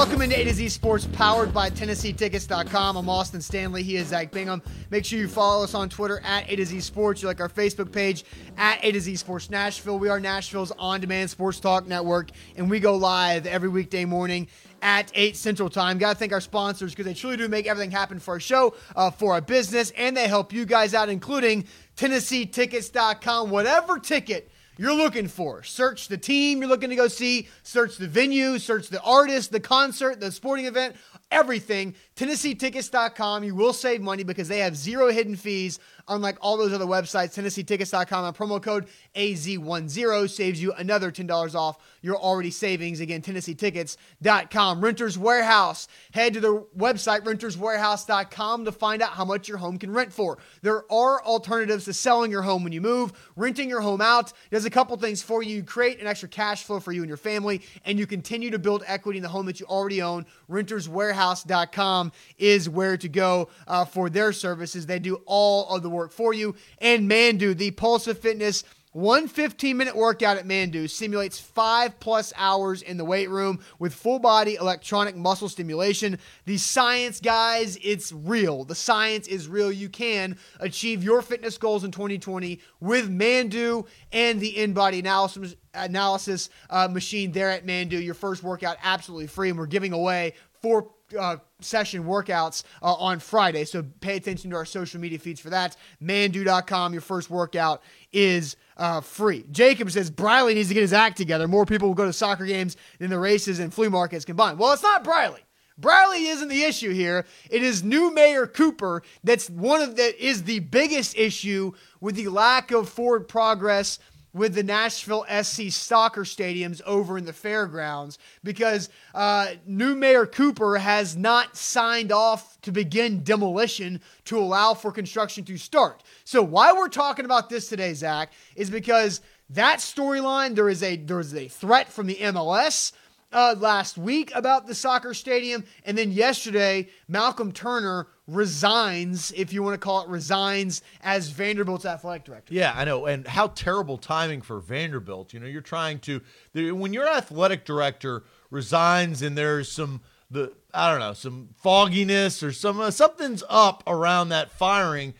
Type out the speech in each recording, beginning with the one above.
Welcome into A to Z Sports, powered by TennesseeTickets.com. I'm Austin Stanley. He is Zach Bingham. Make sure you follow us on Twitter at A to Z Sports. You like our Facebook page at A to Z Sports Nashville. We are Nashville's on-demand sports talk network, and we go live every weekday morning at 8 Central Time. Got to thank our sponsors because they truly do make everything happen for our show, uh, for our business, and they help you guys out, including TennesseeTickets.com. Whatever ticket you're looking for. Search the team you're looking to go see, search the venue, search the artist, the concert, the sporting event, everything. TennesseeTickets.com. You will save money because they have zero hidden fees, unlike all those other websites. TennesseeTickets.com and promo code AZ10 saves you another $10 off your already savings. Again, TennesseeTickets.com. Renters Warehouse. Head to their website, renterswarehouse.com, to find out how much your home can rent for. There are alternatives to selling your home when you move, renting your home out. Does a couple things for you. You create an extra cash flow for you and your family, and you continue to build equity in the home that you already own. RentersWarehouse.com is where to go uh, for their services. They do all of the work for you. And Manduu, the Pulse of Fitness one 15 minute workout at Manduu simulates five plus hours in the weight room with full body electronic muscle stimulation. The science, guys, it's real. The science is real. You can achieve your fitness goals in 2020 with Manduu and the InBody analysis analysis uh, machine there at Manduu. Your first workout absolutely free, and we're giving away four uh, session workouts uh, on Friday. So pay attention to our social media feeds for that. Manduu.com. Your first workout is uh, free. Jacob says Briley needs to get his act together. More people will go to soccer games than the races and flea markets combined. Well, it's not Briley. Briley isn't the issue here. It is new Mayor Cooper that's one of that is the biggest issue with the lack of forward progress with the Nashville SC soccer stadiums over in the fairgrounds because uh, new Mayor Cooper has not signed off to begin demolition to allow for construction to start. So why we're talking about this today, Zach, is because that storyline there is a there is a threat from the MLS uh, last week about the soccer stadium. And then yesterday, Malcolm Turner resigns, if you want to call it resigns, as Vanderbilt's athletic director. Yeah, I know. And how terrible timing for Vanderbilt. You know, you're trying to, when your athletic director resigns and there's some, the I don't know, some fogginess or some uh, something's up around that firing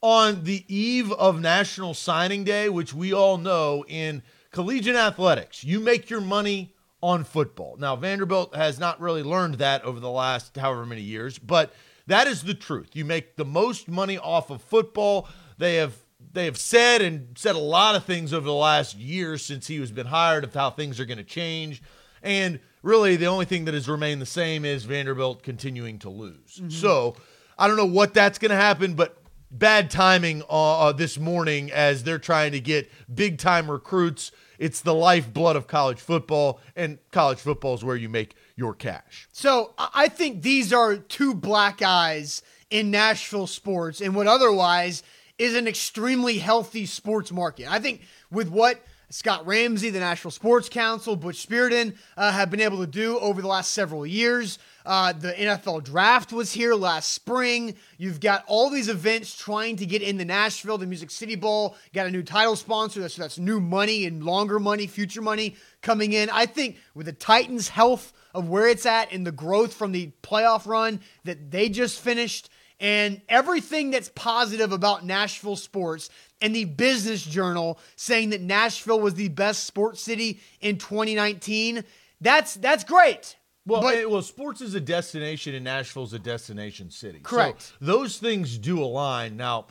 on the eve of National Signing Day, which we all know in collegiate athletics, you make your money on football. Now, Vanderbilt has not really learned that over the last however many years, but that is the truth. You make the most money off of football. They have they have said and said a lot of things over the last year since he has been hired of how things are going to change. And really the only thing that has remained the same is Vanderbilt continuing to lose. Mm-hmm. So, I don't know what that's going to happen, but bad timing uh, uh, this morning as they're trying to get big time recruits it's the lifeblood of college football, and college football is where you make your cash. So I think these are two black eyes in Nashville sports and what otherwise is an extremely healthy sports market. I think with what Scott Ramsey, the National Sports Council, Butch Spyridon uh, have been able to do over the last several years. Uh, the NFL draft was here last spring. You've got all these events trying to get into Nashville. The Music City Bowl got a new title sponsor. So that's new money and longer money, future money coming in. I think with the Titans' health of where it's at and the growth from the playoff run that they just finished and everything that's positive about Nashville sports and the Business Journal saying that Nashville was the best sports city in 2019. That's that's great. Well, but, it, well, sports is a destination, and Nashville's a destination city. Correct. So those things do align. Now,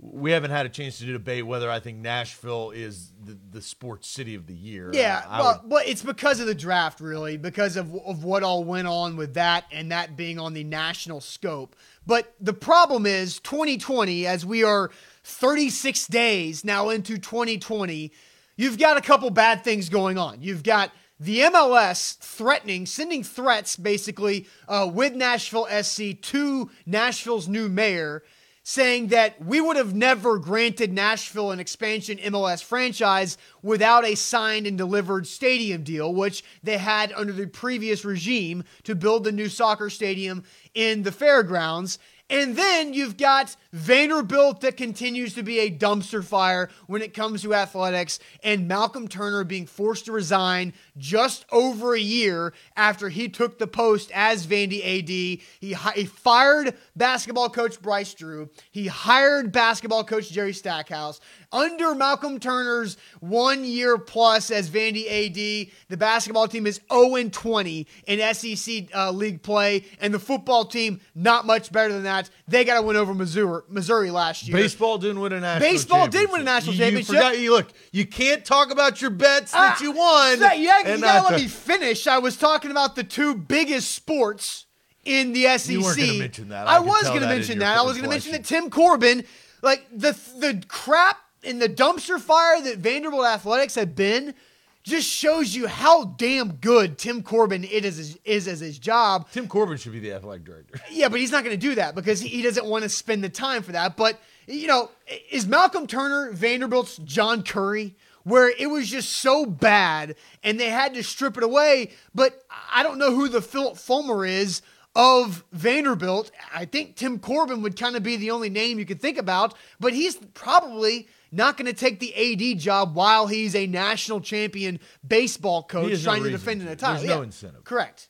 we haven't had a chance to debate whether I think Nashville is the, the sports city of the year. Yeah, uh, well, would... but it's because of the draft, really, because of, of what all went on with that and that being on the national scope. But the problem is 2020, as we are 36 days now into 2020, you've got a couple bad things going on. You've got the MLS threatening, sending threats basically uh, with Nashville SC to Nashville's new mayor, saying that we would have never granted Nashville an expansion MLS franchise without a signed and delivered stadium deal, which they had under the previous regime to build the new soccer stadium in the fairgrounds. And then you've got Vanderbilt that continues to be a dumpster fire when it comes to athletics, and Malcolm Turner being forced to resign just over a year after he took the post as Vandy AD. He, he fired basketball coach Bryce Drew. He hired basketball coach Jerry Stackhouse. Under Malcolm Turner's one year plus as Vandy AD, the basketball team is 0 20 in SEC uh, league play, and the football team not much better than that. They got to win over Missouri, Missouri last year. Baseball didn't win a national. Baseball did win a national you, championship. You, forgot, you look, you can't talk about your bets that uh, you won. So, yeah, you gotta let me finish. I was talking about the two biggest sports in the SEC. You weren't going to mention that. I, I was going to mention that. I was going to mention that Tim Corbin, like the the crap in the dumpster fire that Vanderbilt athletics had been just shows you how damn good Tim Corbin is, is as his job. Tim Corbin should be the athletic director. Yeah, but he's not going to do that because he doesn't want to spend the time for that. But, you know, is Malcolm Turner Vanderbilt's John Currie? Where it was just so bad and they had to strip it away. But I don't know who the Phillip Fulmer is of Vanderbilt. I think Tim Corbin would kind of be the only name you could think about, but he's probably not going to take the AD job while he's a national champion baseball coach trying no to defend an title. There's no incentive. Correct.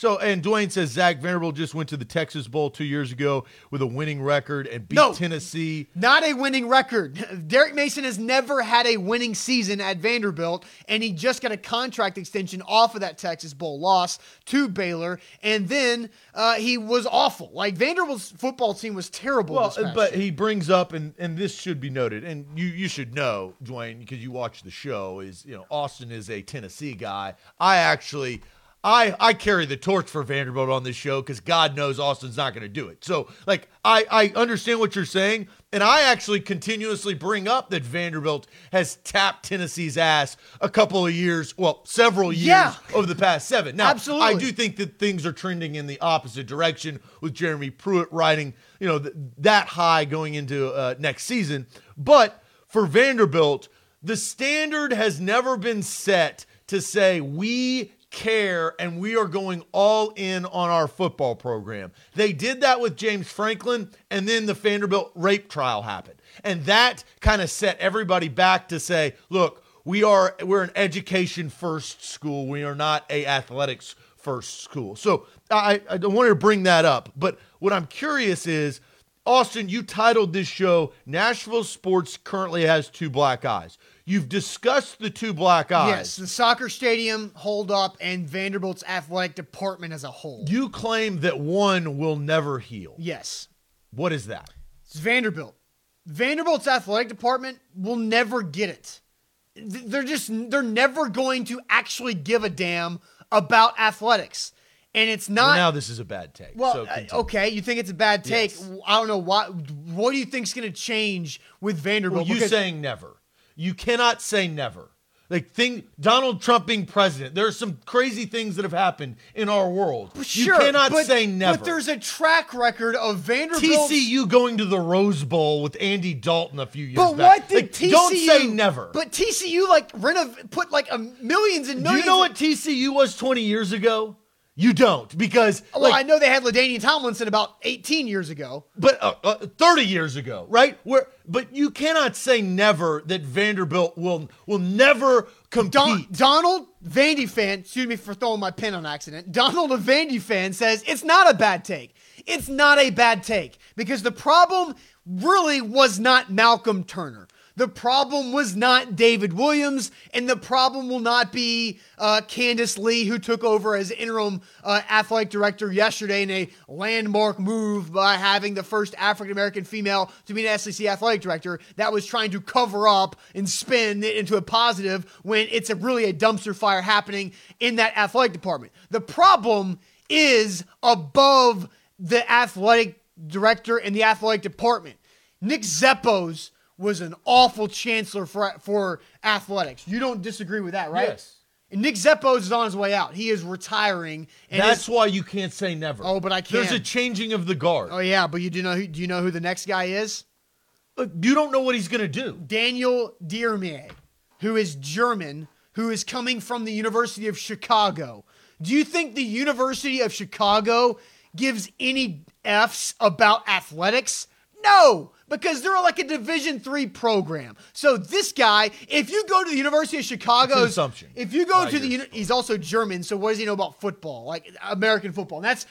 So, and Dwayne says Zach Vanderbilt just went to the Texas Bowl two years ago with a winning record and beat no, Tennessee. Not a winning record. Derek Mason has never had a winning season at Vanderbilt, and he just got a contract extension off of that Texas Bowl loss to Baylor. And then uh, he was awful. Like Vanderbilt's football team was terrible. Well, but year. he brings up, and and this should be noted, and you you should know, Dwayne, because you watch the show. Is you know Austin is a Tennessee guy. I actually. I I carry the torch for Vanderbilt on this show because God knows Austin's not going to do it. So like I I understand what you're saying, and I actually continuously bring up that Vanderbilt has tapped Tennessee's ass a couple of years, well, several years yeah. over the past seven. Now, Absolutely. I do think that things are trending in the opposite direction with Jeremy Pruitt riding, you know, th- that high going into uh, next season. But for Vanderbilt, the standard has never been set to say we care and we are going all in on our football program. They did that with James Franklin, and then the Vanderbilt rape trial happened. And that kind of set everybody back to say, look, we are we're an education first school. We are not a athletics first school. So I, I wanted to bring that up. But what I'm curious is, Austin, you titled this show Nashville Sports currently has two black eyes. You've discussed the two black eyes. Yes, the soccer stadium hold up and Vanderbilt's athletic department as a whole. You claim that one will never heal. Yes. What is that? It's Vanderbilt. Vanderbilt's athletic department will never get it. They're just they're never going to actually give a damn about athletics. And it's not well, now. This is a bad take. Well, so uh, okay, you think it's a bad take? Yes. I don't know what. What do you think's going to change with Vanderbilt? Well, you saying never? You cannot say never. Like thing Donald Trump being president, there are some crazy things that have happened in our world. Sure, you cannot but, say never. But there's a track record of Vanderbilt. TCU going to the Rose Bowl with Andy Dalton a few years but back. what did like, TCU? Don't say never. But TCU like renov put like a millions and millions. Do you know what TCU was 20 years ago? You don't because well, like, I know they had LaDainian Tomlinson about 18 years ago, but uh, uh, 30 years ago, right? Where, but you cannot say never that Vanderbilt will will never compete. Don, Donald Vandy fan, excuse me for throwing my pen on accident. Donald a Vandy fan says it's not a bad take. It's not a bad take because the problem really was not Malcolm Turner. The problem was not David Williams, and the problem will not be uh, Candice Lee, who took over as interim uh, athletic director yesterday in a landmark move by having the first African American female to be an SEC athletic director that was trying to cover up and spin it into a positive when it's a, really a dumpster fire happening in that athletic department. The problem is above the athletic director and the athletic department. Nick Zeppos was an awful chancellor for for athletics. You don't disagree with that, right? Yes. And Nick Zeppos is on his way out. He is retiring. And That's why you can't say never. Oh, but I can't. There's a changing of the guard. Oh yeah, but you do know who, do you know who the next guy is? You don't know what he's going to do. Daniel Diermeier, who is German, who is coming from the University of Chicago. Do you think the University of Chicago gives any F's about athletics? No, because they're like a Division three program. So this guy, if you go to the University of Chicago, assumption. If you go Not to the he's also German. So what does he know about football, like American football? And that's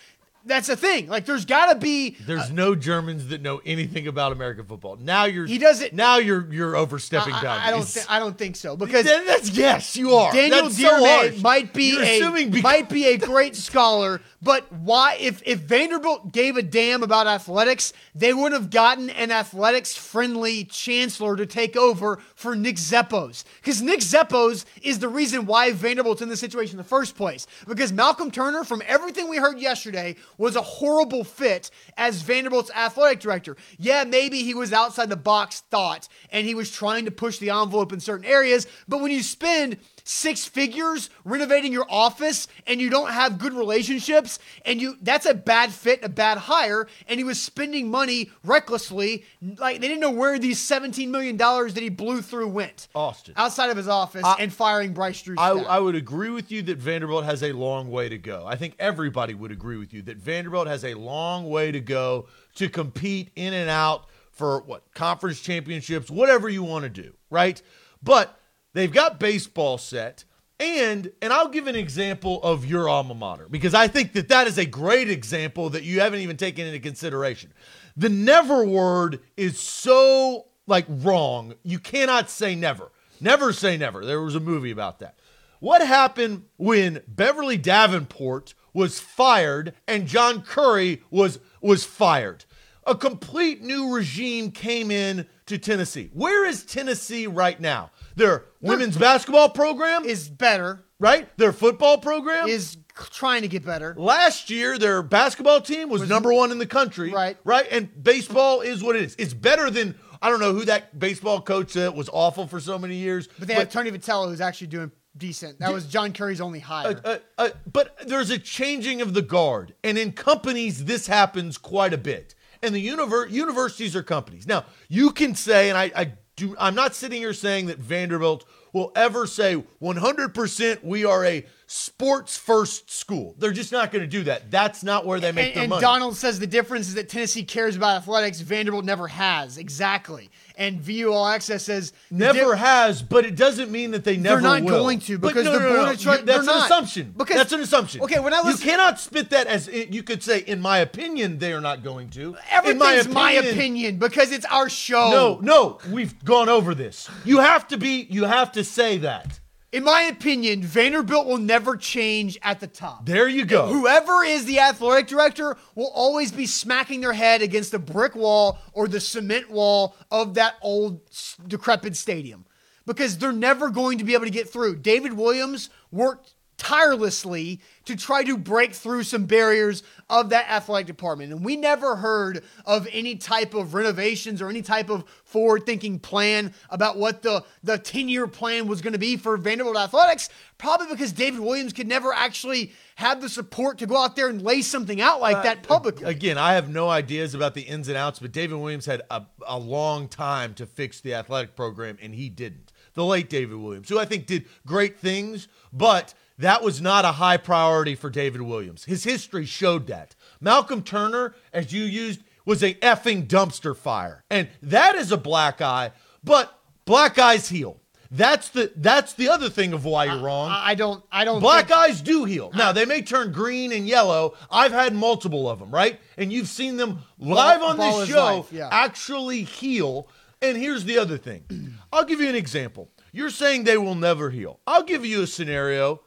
that's the thing. Like there's got to be. There's uh, no Germans that know anything about American football. Now you're He doesn't- Now you're you're overstepping I, boundaries. I don't. Th- I don't think so because Then that's yes, you are. Daniel That's so might be You're a because- might be a great scholar, but why? If if Vanderbilt gave a damn about athletics, they would have gotten an athletics friendly chancellor to take over for Nick Zeppos, because Nick Zeppos is the reason why Vanderbilt's in this situation in the first place. Because Malcolm Turner, from everything we heard yesterday, was a horrible fit as Vanderbilt's athletic director. Yeah, maybe he was outside the box thought and he was trying to push the envelope in certain areas, but when you spend six figures renovating your office and you don't have good relationships and you that's a bad fit a bad hire and he was spending money recklessly like they didn't know where these 17 million dollars that he blew through went Austin. outside of his office and firing Bryce Drew I, I would agree with you that Vanderbilt has a long way to go. I think everybody would agree with you that Vanderbilt has a long way to go to compete in and out for what conference championships, whatever you want to do, right? But they've got baseball set. And and I'll give an example of your alma mater because I think that that is a great example that you haven't even taken into consideration. The never word is so like wrong. You cannot say never. Never say never. There was a movie about that. What happened when Beverly Davenport was fired and John Currie was was fired? A complete new regime came in to Tennessee. Where is Tennessee right now? Their women's basketball program is better right? Their football program is trying to get better Last year, their basketball team was, number one in the country. Right. Right. And baseball is what it is. It's better than, I don't know who that baseball coach that was awful for so many years. but they have Tony Vitello who's actually doing decent that was John Currie's only hire uh, uh, but there's a changing of the guard. And in companies, this happens quite a bit. And the univer- universities are companies. Now, you can say, and I, I do, I'm not sitting here saying that Vanderbilt will ever say 100% we are a sports first school. They're just not going to do that. That's not where they make and, their and money. Donald says the difference is that Tennessee cares about athletics. Vanderbilt never has. Exactly. And VU All Access says Never has, but it doesn't mean that they never They're not will. going to because no, the no, no, board of Tri- That's an not. assumption. Because- that's an assumption. Okay, when I you listen- cannot spit that as you could say. In my opinion, they are not going to. Everything's in my opinion, because it's our show. No, no, we've gone over this. You have to be. You have to say that. In my opinion, Vanderbilt will never change at the top. There you go. Whoever is the athletic director will always be smacking their head against the brick wall or the cement wall of that old decrepit stadium because they're never going to be able to get through. David Williams worked tirelessly to try to break through some barriers of that athletic department. And we never heard of any type of renovations or any type of forward thinking plan about what the, the 10 year plan was going to be for Vanderbilt athletics, probably because David Williams could never actually have the support to go out there and lay something out like uh, that publicly. Again, I have no ideas about the ins and outs, but David Williams had a, a long time to fix the athletic program, and he didn't. The late David Williams, who I think did great things, but that was not a high priority for David Williams. His history showed that. Malcolm Turner, as you used, was a effing dumpster fire. And that is a black eye, but black eyes heal. That's the that's the other thing of why you're wrong. I I don't, I don't. Black think- eyes do heal. Now they may turn green and yellow. I've had multiple of them, right? And you've seen them live on ball this show life, yeah. actually heal. And here's the other thing. I'll give you an example. You're saying they will never heal. I'll give you a scenario.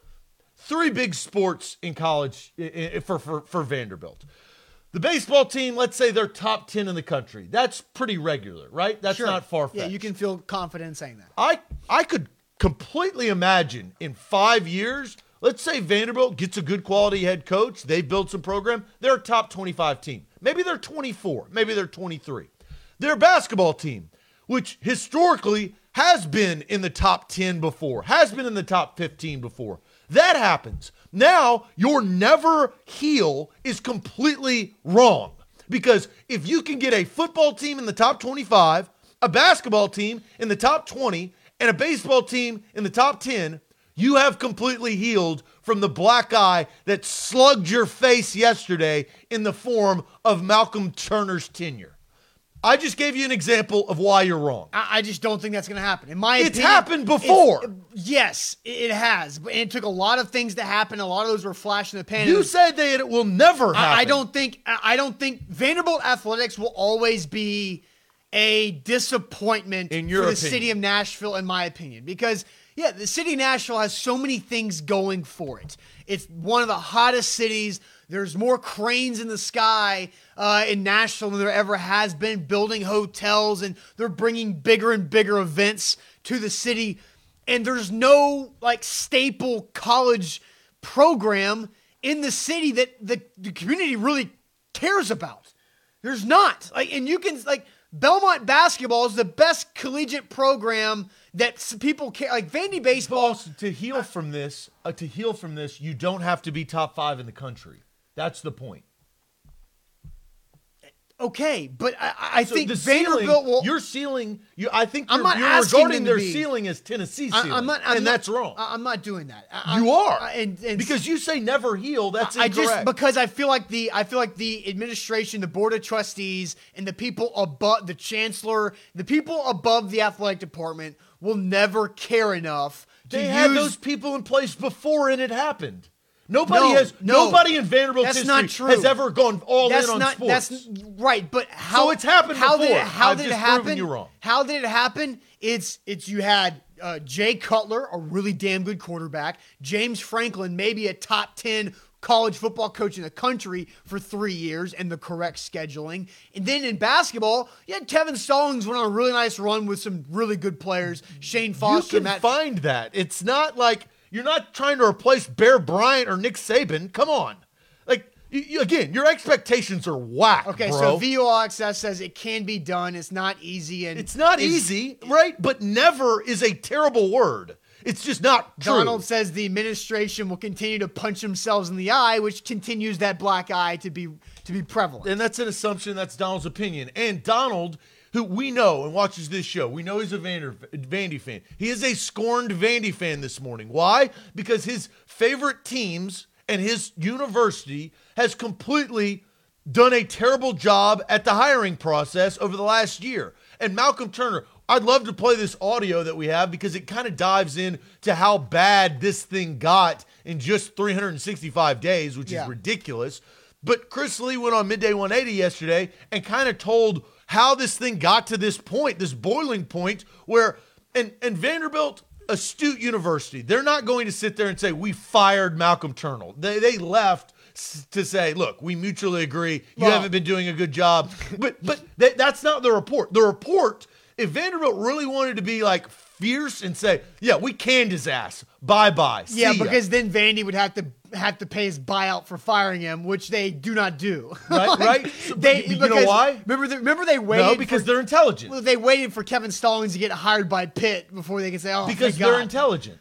Three big sports in college for, for, for Vanderbilt. The baseball team, let's say they're top 10 in the country. That's pretty regular, right? That's Sure. not far fetched. Yeah, you can feel confident saying that. I I could completely imagine in five years, let's say Vanderbilt gets a good quality head coach, they build some program, they're a top 25 team. Maybe they're 24, maybe they're 23. Their basketball team, which historically has been in the top 10 before, has been in the top 15 before. That happens. Now, your never heal is completely wrong. Because if you can get a football team in the top 25, a basketball team in the top 20, and a baseball team in the top 10, You have completely healed from the black eye that slugged your face yesterday in the form of Malcolm Turner's tenure. I just gave you an example of why you're wrong. I, I just don't think that's going to happen. In my It's opinion, happened before. yes, it it has, but it took a lot of things to happen. A lot of those were flash in the pan. You was- said that it will never happen. I, I don't think I I don't think Vanderbilt athletics will always be a disappointment In your for the opinion. city of Nashville, in my opinion, because yeah, the city of Nashville has so many things going for it. It's one of the hottest cities. There's more cranes in the sky uh, in Nashville than there ever has been, building hotels, and they're bringing bigger and bigger events to the city. And there's no like staple college program in the city that the, the community really cares about. There's not. Like, and you can like Belmont basketball is the best collegiate program that people care. Like Vandy baseball. To heal from this, uh, to heal from this, you don't have to be top five in the country. That's the point. Okay, but I, I So think the Vanderbilt ceiling, will. your ceiling, you, I think I'm you're, not you're regarding their be. ceiling as Tennessee I, ceiling, am not, I'm and not- that's wrong. I, am not doing that. I, you I- are, I- and, and because you say never heal. That's I incorrect. just because I feel like the I feel like the administration, the board of trustees, and the people above the chancellor, the people above the athletic department will never care enough to they had use those people in place before and it happened. Nobody No, has. no. nobody in Vanderbilt That's history not true. has ever gone all that's in on not sports. that's right but how So it's happened how did before. it, how I've did just it happen you wrong. how did it happen it's it's you had uh, Jay Cutler a really damn good quarterback James Franklin maybe a top 10 college football coach in the country for three years and the correct scheduling and then in basketball you had Kevin Stallings went on a really nice run with some really good players Shan Foster. you can Matt find that. It's not like you're not trying to replace Bear Bryant or Nick Saban. Come on, like you, you- again, your expectations are whack. Okay, bro. so VOXS says it can be done. It's not easy, and It's not is- easy, right? But never is a terrible word. It's just not true. Donald says the administration will continue to punch themselves in the eye, which continues that black eye to be to be prevalent. and that's an assumption. That's Donald's opinion. And Donald, who we know and watches this show, we know he's a Vander, Vandy fan. He is a scorned Vandy fan this morning. Why? Because his favorite teams and his university has completely done a terrible job at the hiring process over the last year. And Malcolm Turner, I'd love to play this audio that we have because it kind of dives in to how bad this thing got in just 365 days, which Yeah. is ridiculous. But Chris Lee went on Midday 180 yesterday and kind of told how this thing got to this point, this boiling point where and and Vanderbilt astute university, they're not going to sit there and say we fired Malcolm Turnell. They they left to say, look, we mutually agree you Well- haven't been doing a good job. But but that, that's not the report. The report if Vanderbilt really wanted to be like fierce and say, yeah, we canned his ass. Bye bye. yeah, because then Vandy would have to have to pay his buyout for firing him, which they do not do. Right, Like, right. So, they, you know why? Remember, the, remember they waited. no, because for, they're intelligent. well, they waited for Kevin Stallings to get hired by Pitt before they could say, "Oh, because they're God. intelligent.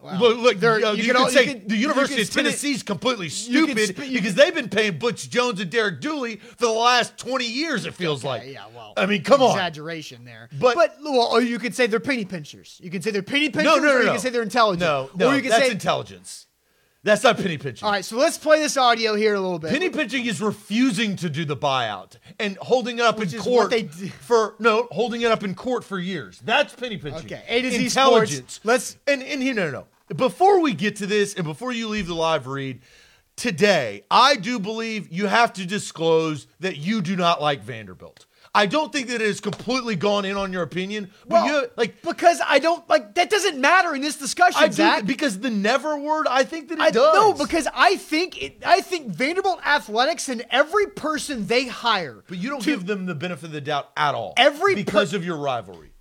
Wow. Look, look uh, you you, can can, al- you say can- the University of Tennessee is completely stupid spin- because they've been paying Butch Jones and Derek Dooley for the last 20 years, it feels like. Yeah, well, I mean, come on. exaggeration there. But- but well, or you could say they're penny pinchers. You can say they're penny pinchers, No, no, no, or you no. can say they're intelligent. No, no, or you can that's say. intelligence. That's not penny pinching. all right, so let's play this audio here a little bit. Penny pinching is refusing to do the buyout and holding it up Which in court what they do. for no holding it up in court for years. That's penny pinching. Okay, A to Z Intelligence. Sports. Let's- and and here no no no. Before we get to this and before you leave the live read today, I do believe you have to disclose that you do not like Vanderbilt. I don't think that it has completely gone in on your opinion, but well, you like because I don't like that doesn't matter in this discussion, I do because the never word. I think that it I does. no, because I think it, I think Vanderbilt athletics and every person they hire, but you don't to- give them the benefit of the doubt at all. Every per- because of your rivalry.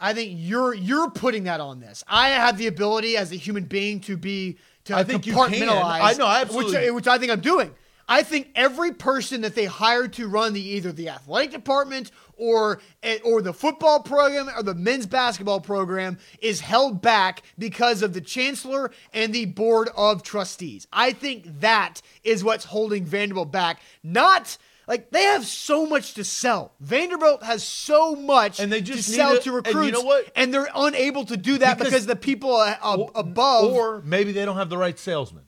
I think you're you're putting that on this. I have the ability as a human being to be to I think you can. compartmentalize. I know, absolutely. Which, which I think I'm doing. I think every person that they hire to run the either the athletic department or eh, or the football program or the men's basketball program is held back because of the chancellor and the board of trustees. I think that is what's holding Vanderbilt back, not Like they have so much to sell. Vanderbilt has so much And they just to sell to- to and recruits, you know what? and they're unable to do that because, Because- the people above or maybe they don't have the right salesman.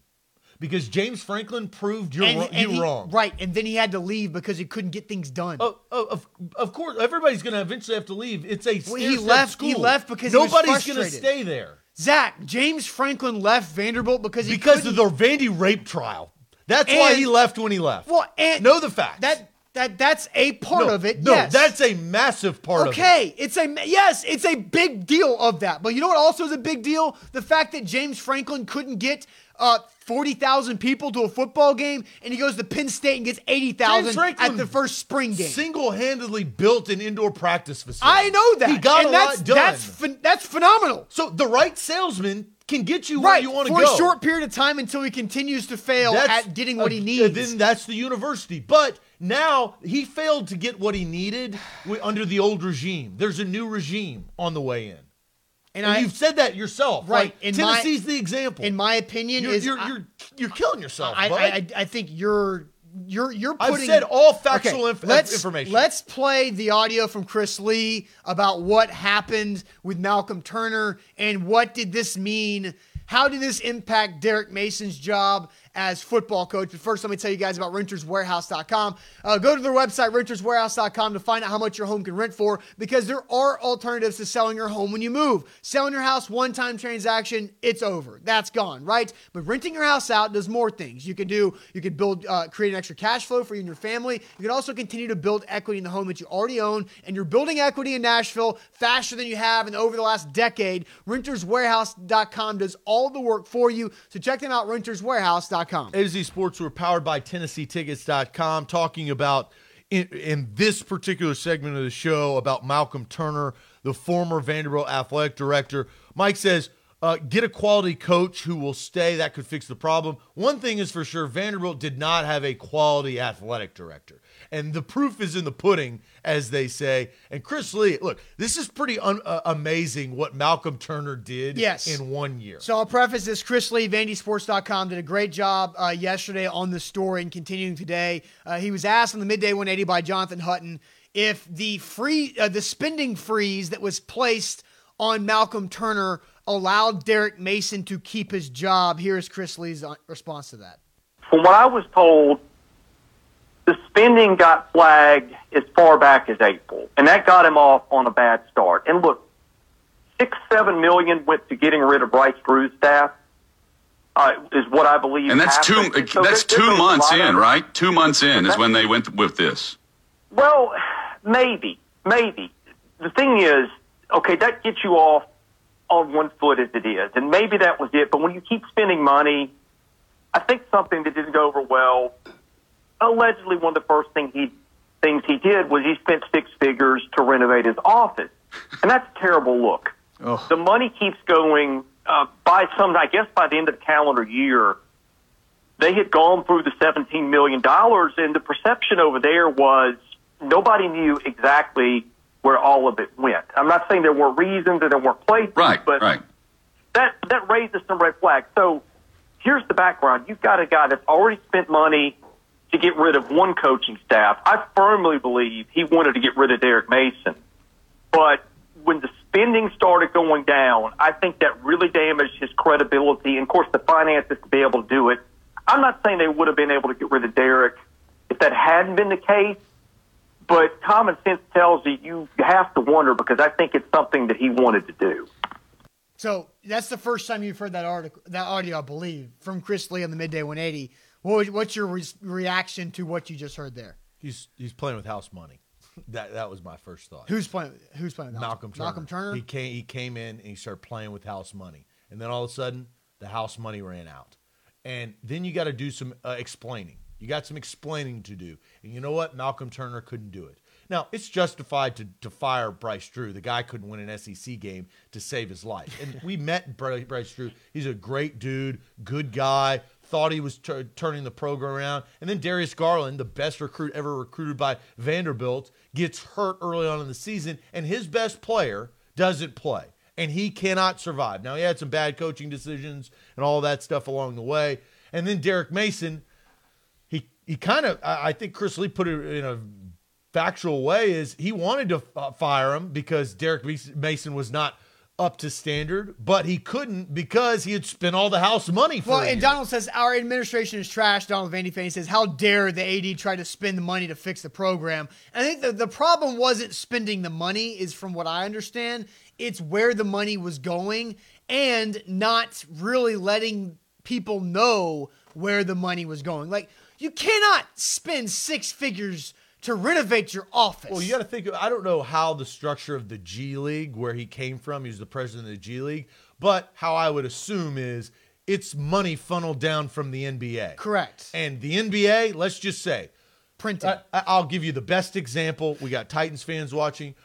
Because James Franklin proved you're and, wrong, and you he- wrong. right, and then he had to leave because he couldn't get things done. Oh, oh, of, of course, everybody's going to eventually have to leave. It's a Well, he left- he left because nobody's gonna stay there Zach James Franklin left Vanderbilt because he because couldn't- of the Vandy rape trial. That's why he left when he left. well, and know the facts. That that that's a part no, of it. No, yes. that's a massive part of it. Okay, it's a yes, it's a big deal of that. But you know what also is a big deal? The fact that James Franklin couldn't get uh, forty thousand people to a football game, and he goes to Penn State and gets eighty James thousand Franklin at the first spring game. Single-handedly built an indoor practice facility. I know that. He got and a that's, lot done. That's phen- that's phenomenal. so the right salesman can get you where you want to go. for a short period of time until he continues to fail That's- at getting what he needs. Then that's the university. But now he failed to get what he needed under the old regime. There's a new regime on the way in. And And I, you've said that yourself. Right, Like, in my- Tennessee's the example. in my opinion, you're, is you're, you're, you're killing yourself. I. I, I, I think you're you're you're I've putting. said all factual Okay, inf- let's, information. Let's play the audio from Chris Lee about what happened with Malcolm Turner and what did this mean. How did this impact Derek Mason's job as football coach? But first, let me tell you guys about renterswarehouse.com. Uh, go to their website, renterswarehouse.com, to find out how much your home can rent for because there are alternatives to selling your home when you move. Selling your house, one time transaction, it's over. That's gone, right? But renting your house out does more things. You can do, you can build, uh, create an extra cash flow for you and your family. You can also continue to build equity in the home that you already own. And you're building equity in Nashville faster than you have in over the last decade. Renterswarehouse.com does all the work for you. So check them out, renterswarehouse.com. A to Z Sports were powered by TennesseeTickets.com, talking about in, in this particular segment of the show about Malcolm Turner, the former Vanderbilt athletic director. Mike says, uh, get a quality coach who will stay. That could fix the problem. One thing is for sure Vanderbilt did not have a quality athletic director. And the proof is in the pudding, as they say. And Chris Lee, look, this is pretty un- uh, amazing what Malcolm Turner did Yes. in one year. So I'll preface this. Chris Lee, VandySports.com, did a great job uh, yesterday on the story and continuing today. Uh, he was asked on the midday 180 by Jonathan Hutton if the free, uh, the spending freeze that was placed on Malcolm Turner allowed Derek Mason to keep his job. Here's Chris Lee's uh, response to that. From what I was told, the spending got flagged as far back as April, and that got him off on a bad start. And look, six, seven million went to getting rid of Bryce Drew's staff. Uh, is what I believe. And that's two. And so that's there- two months lot of- in, right? Two months in is when they went with this. Well, maybe, maybe. The thing is, okay, that gets you off on one foot as it is, and maybe that was it. But when you keep spending money, I think something that didn't go over well. Allegedly, one of the first thing he things he did was he spent six figures to renovate his office, and that's a terrible look. The money keeps going. Uh, by some, I guess, by the end of the calendar year, they had gone through the $17 million, and the perception over there was nobody knew exactly where all of it went. I'm not saying there weren't reasons or there weren't places, Right. but right. that, that raises some red flags. So here's the background. You've got a guy that's already spent money to get rid of one coaching staff. I firmly believe he wanted to get rid of Derek Mason. But when the spending started going down, I think that really damaged his credibility and, of course, the finances to be able to do it. I'm not saying they would have been able to get rid of Derek if that hadn't been the case, but common sense tells you you have to wonder because I think it's something that he wanted to do. So that's the first time you've heard that article, that audio, I believe, from Chris Lee on the midday 180. What what's your re- reaction to what you just heard there? he's he's playing with house money. That that was my first thought. Who's playing? Who's playing? with Malcolm Turner. Malcolm Turner. He came he came in and he started playing with house money, and then all of a sudden the house money ran out, and then you got to do some uh, explaining. You got some explaining to do, and you know what? Malcolm Turner couldn't do it. Now it's justified to to fire Bryce Drew. The guy couldn't win an SEC game to save his life, and we met Bry- Bryce Drew. He's a great dude, good guy. Thought he was tur turning the program around, and then Darius Garland, the best recruit ever recruited by Vanderbilt, gets hurt early on in the season, and his best player doesn't play, and he cannot survive. Now he had some bad coaching decisions and all that stuff along the way, and then Derek Mason, he he kind of, I I think Chris Lee put it in a factual way is he wanted to f- fire him because Derek Mason was not up to standard, but he couldn't because he had spent all the house money for Well, and. Donald says our administration is trash. Donald Vandy Fane says, "How dare the AD try to spend the money to fix the program?" And I think the, the problem wasn't spending the money, is from what I understand, it's where the money was going and not really letting people know where the money was going. Like you cannot spend six figures to renovate your office. Well, you got to think. Of, I don't know how the structure of the G League, where he came from, he was the president of the G League, but how I would assume is it's money funneled down from the NBA. correct. And the NBA, let's just say, Printing. I, I- I'll give you the best example. We got Titans fans watching.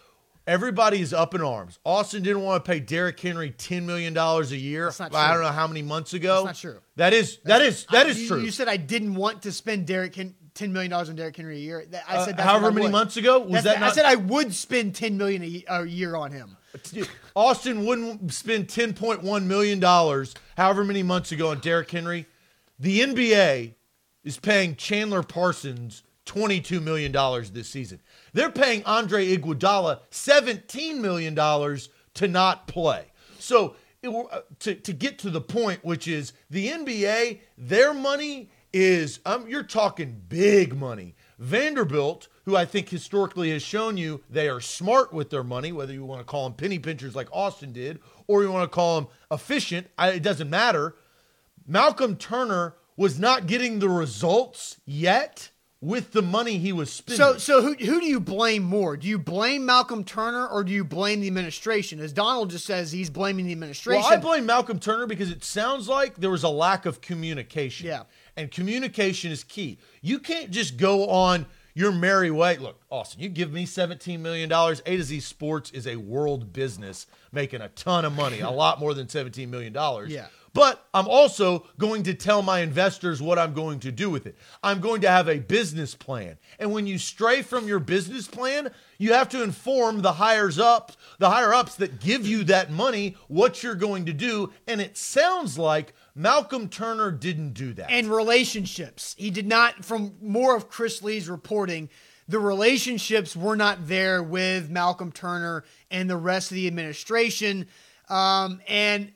Everybody is up in arms. Austin didn't want to pay Derrick Henry ten million dollars a year. That's not I don't know how many months ago. That's not true. That is that is that I- is you- true. You said I didn't want to spend Derrick Hen- ten million dollars on Derrick Henry a year. I Uh, said that's however many months ago? Was That's- that I not- said I would spend ten million a, year on him. Austin wouldn't spend ten point one million dollars, however many months ago, on Derrick Henry. The NBA is paying Chandler Parsons twenty-two million dollars this season. They're paying Andre Iguodala seventeen million dollars to not play. So it, uh, to to get to the point, which is the NBA, their money is um, you're talking big money. Vanderbilt, who I think historically has shown you they are smart with their money, whether you want to call them penny pinchers like Austin did, or you want to call them efficient, I, it doesn't matter. Malcolm Turner was not getting the results yet with the money he was spending. So, so who who do you blame more? Do you blame Malcolm Turner or do you blame the administration? As Donald just says, he's blaming the administration. Well, I blame Malcolm Turner because it sounds like there was a lack of communication. Yeah. And communication is key. You can't just go on your merry way. Look, Austin, you give me $17 million. A to Z Sports is a world business making a ton of money, a lot more than $17 million. Yeah. But I'm also going to tell my investors what I'm going to do with it. I'm going to have a business plan. And when you stray from your business plan, you have to inform the hires up, the higher ups that give you that money what you're going to do. And it sounds like Malcolm Turner didn't do that. and relationships. He did not, from more of Chris Lee's reporting, the relationships were not there with Malcolm Turner and the rest of the administration. Um, and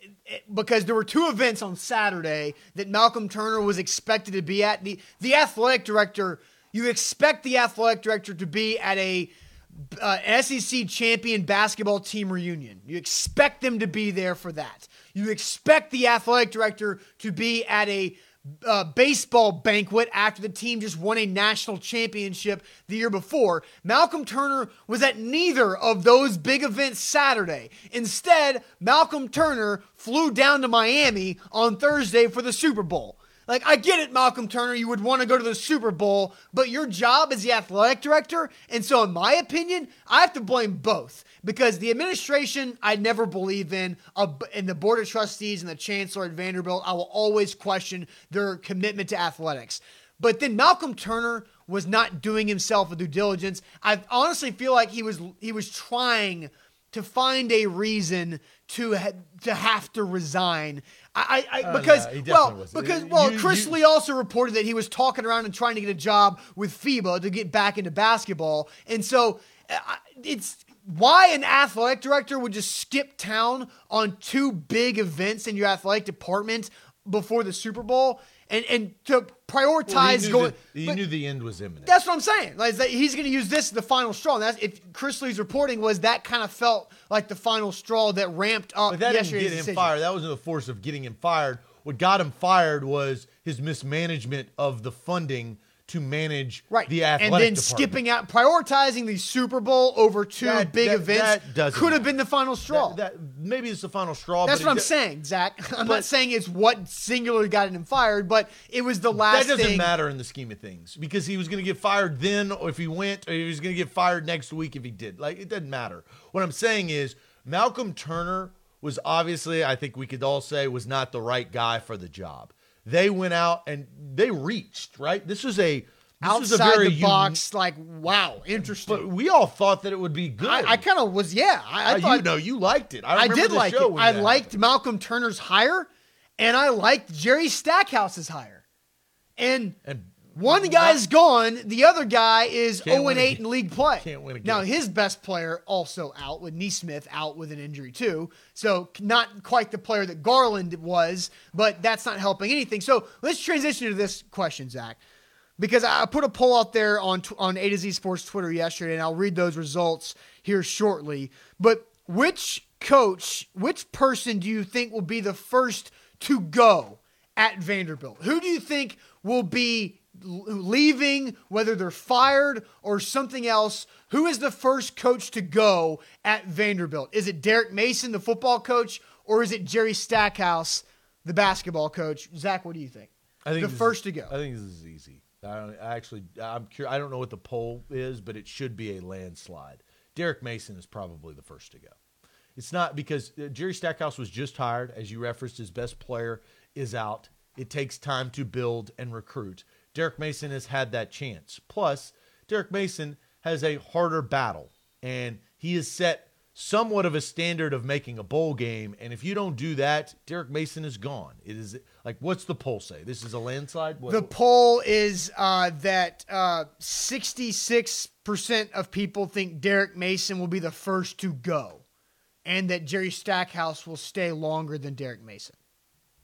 because there were two events on Saturday that Malcolm Turner was expected to be at, the, the athletic director, you expect the athletic director to be at a uh, SEC champion basketball team reunion. You expect them to be there for that. You expect the athletic director to be at a uh, baseball banquet after the team just won a national championship the year before. Malcolm Turner was at neither of those big events Saturday. Instead, Malcolm Turner flew down to Miami on Thursday for the Super Bowl. Like, I get it, Malcolm Turner, you would want to go to the Super Bowl, but your job is the athletic director. And so, in my opinion, I have to blame both because the administration I never believe in, uh, and the board of trustees and the chancellor at Vanderbilt, I will always question their commitment to athletics. But then Malcolm Turner was not doing himself a due diligence. I honestly feel like he was he was trying to find a reason to ha- to have to resign. I, I, I because well wasn't. because well You- Chris you- Lee also reported that he was talking around and trying to get a job with FIBA to get back into basketball, and so uh, it's why an athletic director would just skip town on two big events in your athletic department before the Super Bowl and and to Well, prioritize he going. that- he knew the end was imminent. that's what I'm saying. Like he's going to use this as the final straw. And that's if Chris Lee's reporting was that kind of felt like the final straw that ramped up But that didn't get him decision. fired. That wasn't the force of getting him fired. What got him fired was his mismanagement of the funding to manage Right. the athletic and then department. skipping out, prioritizing the Super Bowl over two That- big that- events that could have been the final straw. That, maybe it's the final straw. That's what I'm saying, Zach. I'm not saying it's what singularly got him fired, but it was the last That doesn't thing. matter in the scheme of things because he was going to get fired then, or if he went, or he was going to get fired next week if he did. Like it doesn't matter. What I'm saying is Malcolm Turner was obviously, I think we could all say, was not the right guy for the job. They went out and they reached right. This was a this a Outside very the box, like wow, interesting. But we all thought that it would be good. I, I kind of was, yeah. I, I Uh, thought you know, you liked it. I, I did like show it. I liked happened. Malcolm Turner's hire, and I liked Jerry Stackhouse's hire. And and One guy's gone. The other guy is Can't 0 and 8 in league play. Can't win again. Now his best player also out with Nesmith out with an injury too. So not quite the player that Garland was, but that's not helping anything. So let's transition to this question, Zach, because I put a poll out there on on A to Z Sports Twitter yesterday, and I'll read those results here shortly. But which coach, which person do you think will be the first to go at Vanderbilt? Who do you think will be leaving, whether they're fired or something else? Who is the first coach to go at Vanderbilt? Is it Derek Mason, the football coach, or is it Jerry Stackhouse, the basketball coach? Zach, what do you think? I think the first to go. I think this is easy. I, don't, I actually, I'm curious. I don't know what the poll is, but it should be a landslide. Derek Mason is probably the first to go. It's not because uh, Jerry Stackhouse was just hired, as you referenced. His best player is out. It takes time to build and recruit. Derek Mason has had that chance. Plus, Derek Mason has a harder battle, and he has set somewhat of a standard of making a bowl game. And if you don't do that, Derek Mason is gone. It is like, what's the poll say? This is a landslide. What, The poll is uh, that uh, 66% of people think Derek Mason will be the first to go, and that Jerry Stackhouse will stay longer than Derek Mason.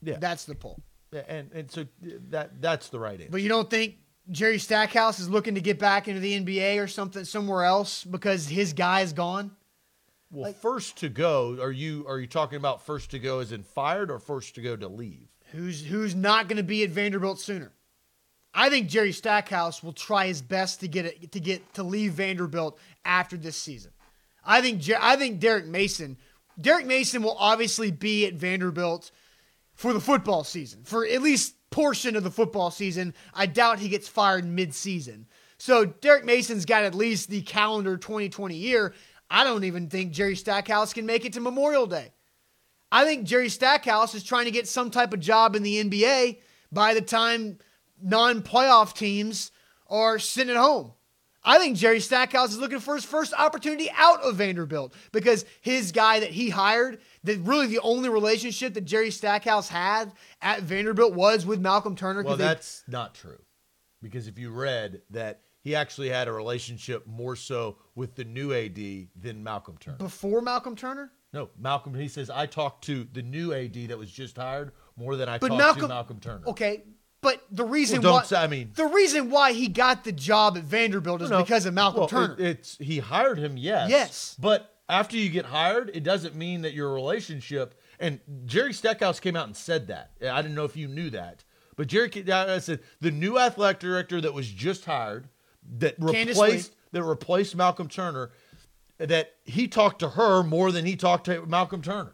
yeah, That's the poll. And and so that that's the right answer. But you don't think Jerry Stackhouse is looking to get back into the NBA or something somewhere else because his guy is gone? Well, first to go, are you are you talking about first to go as in fired or first to go to leave? Who's who's not going to be at Vanderbilt sooner? I think Jerry Stackhouse will try his best to get it to get to leave Vanderbilt after this season. I think I think Derek Mason Derek Mason will obviously be at Vanderbilt for the football season, for at least portion of the football season. I doubt he gets fired mid-season. So Derek Mason's got at least the calendar 2020 year. I don't even think Jerry Stackhouse can make it to Memorial Day. I think Jerry Stackhouse is trying to get some type of job in the NBA by the time non-playoff teams are sitting at home. I think Jerry Stackhouse is looking for his first opportunity out of Vanderbilt because his guy that he hired, that really the only relationship that Jerry Stackhouse had at Vanderbilt was with Malcolm Turner. Well, they- that's not true, because if you read that he actually had a relationship more so with the new AD than Malcolm Turner. before Malcolm Turner. No, Malcolm. He says I talked to the new AD that was just hired more than I But talked Malcolm, to Malcolm Turner. Okay, but the reason Well, don't why say- I mean- the reason why he got the job at Vanderbilt is No, because of Malcolm well, Turner. it- it's he hired him, yes. Yes. But after you get hired, it doesn't mean that your relationship. And Jerry Stackhouse came out and said that. I didn't know if you knew that, but Jerry I said the new athletic director that was just hired that Candice replaced Lee. that replaced Malcolm Turner. That he talked to her more than he talked to Malcolm Turner.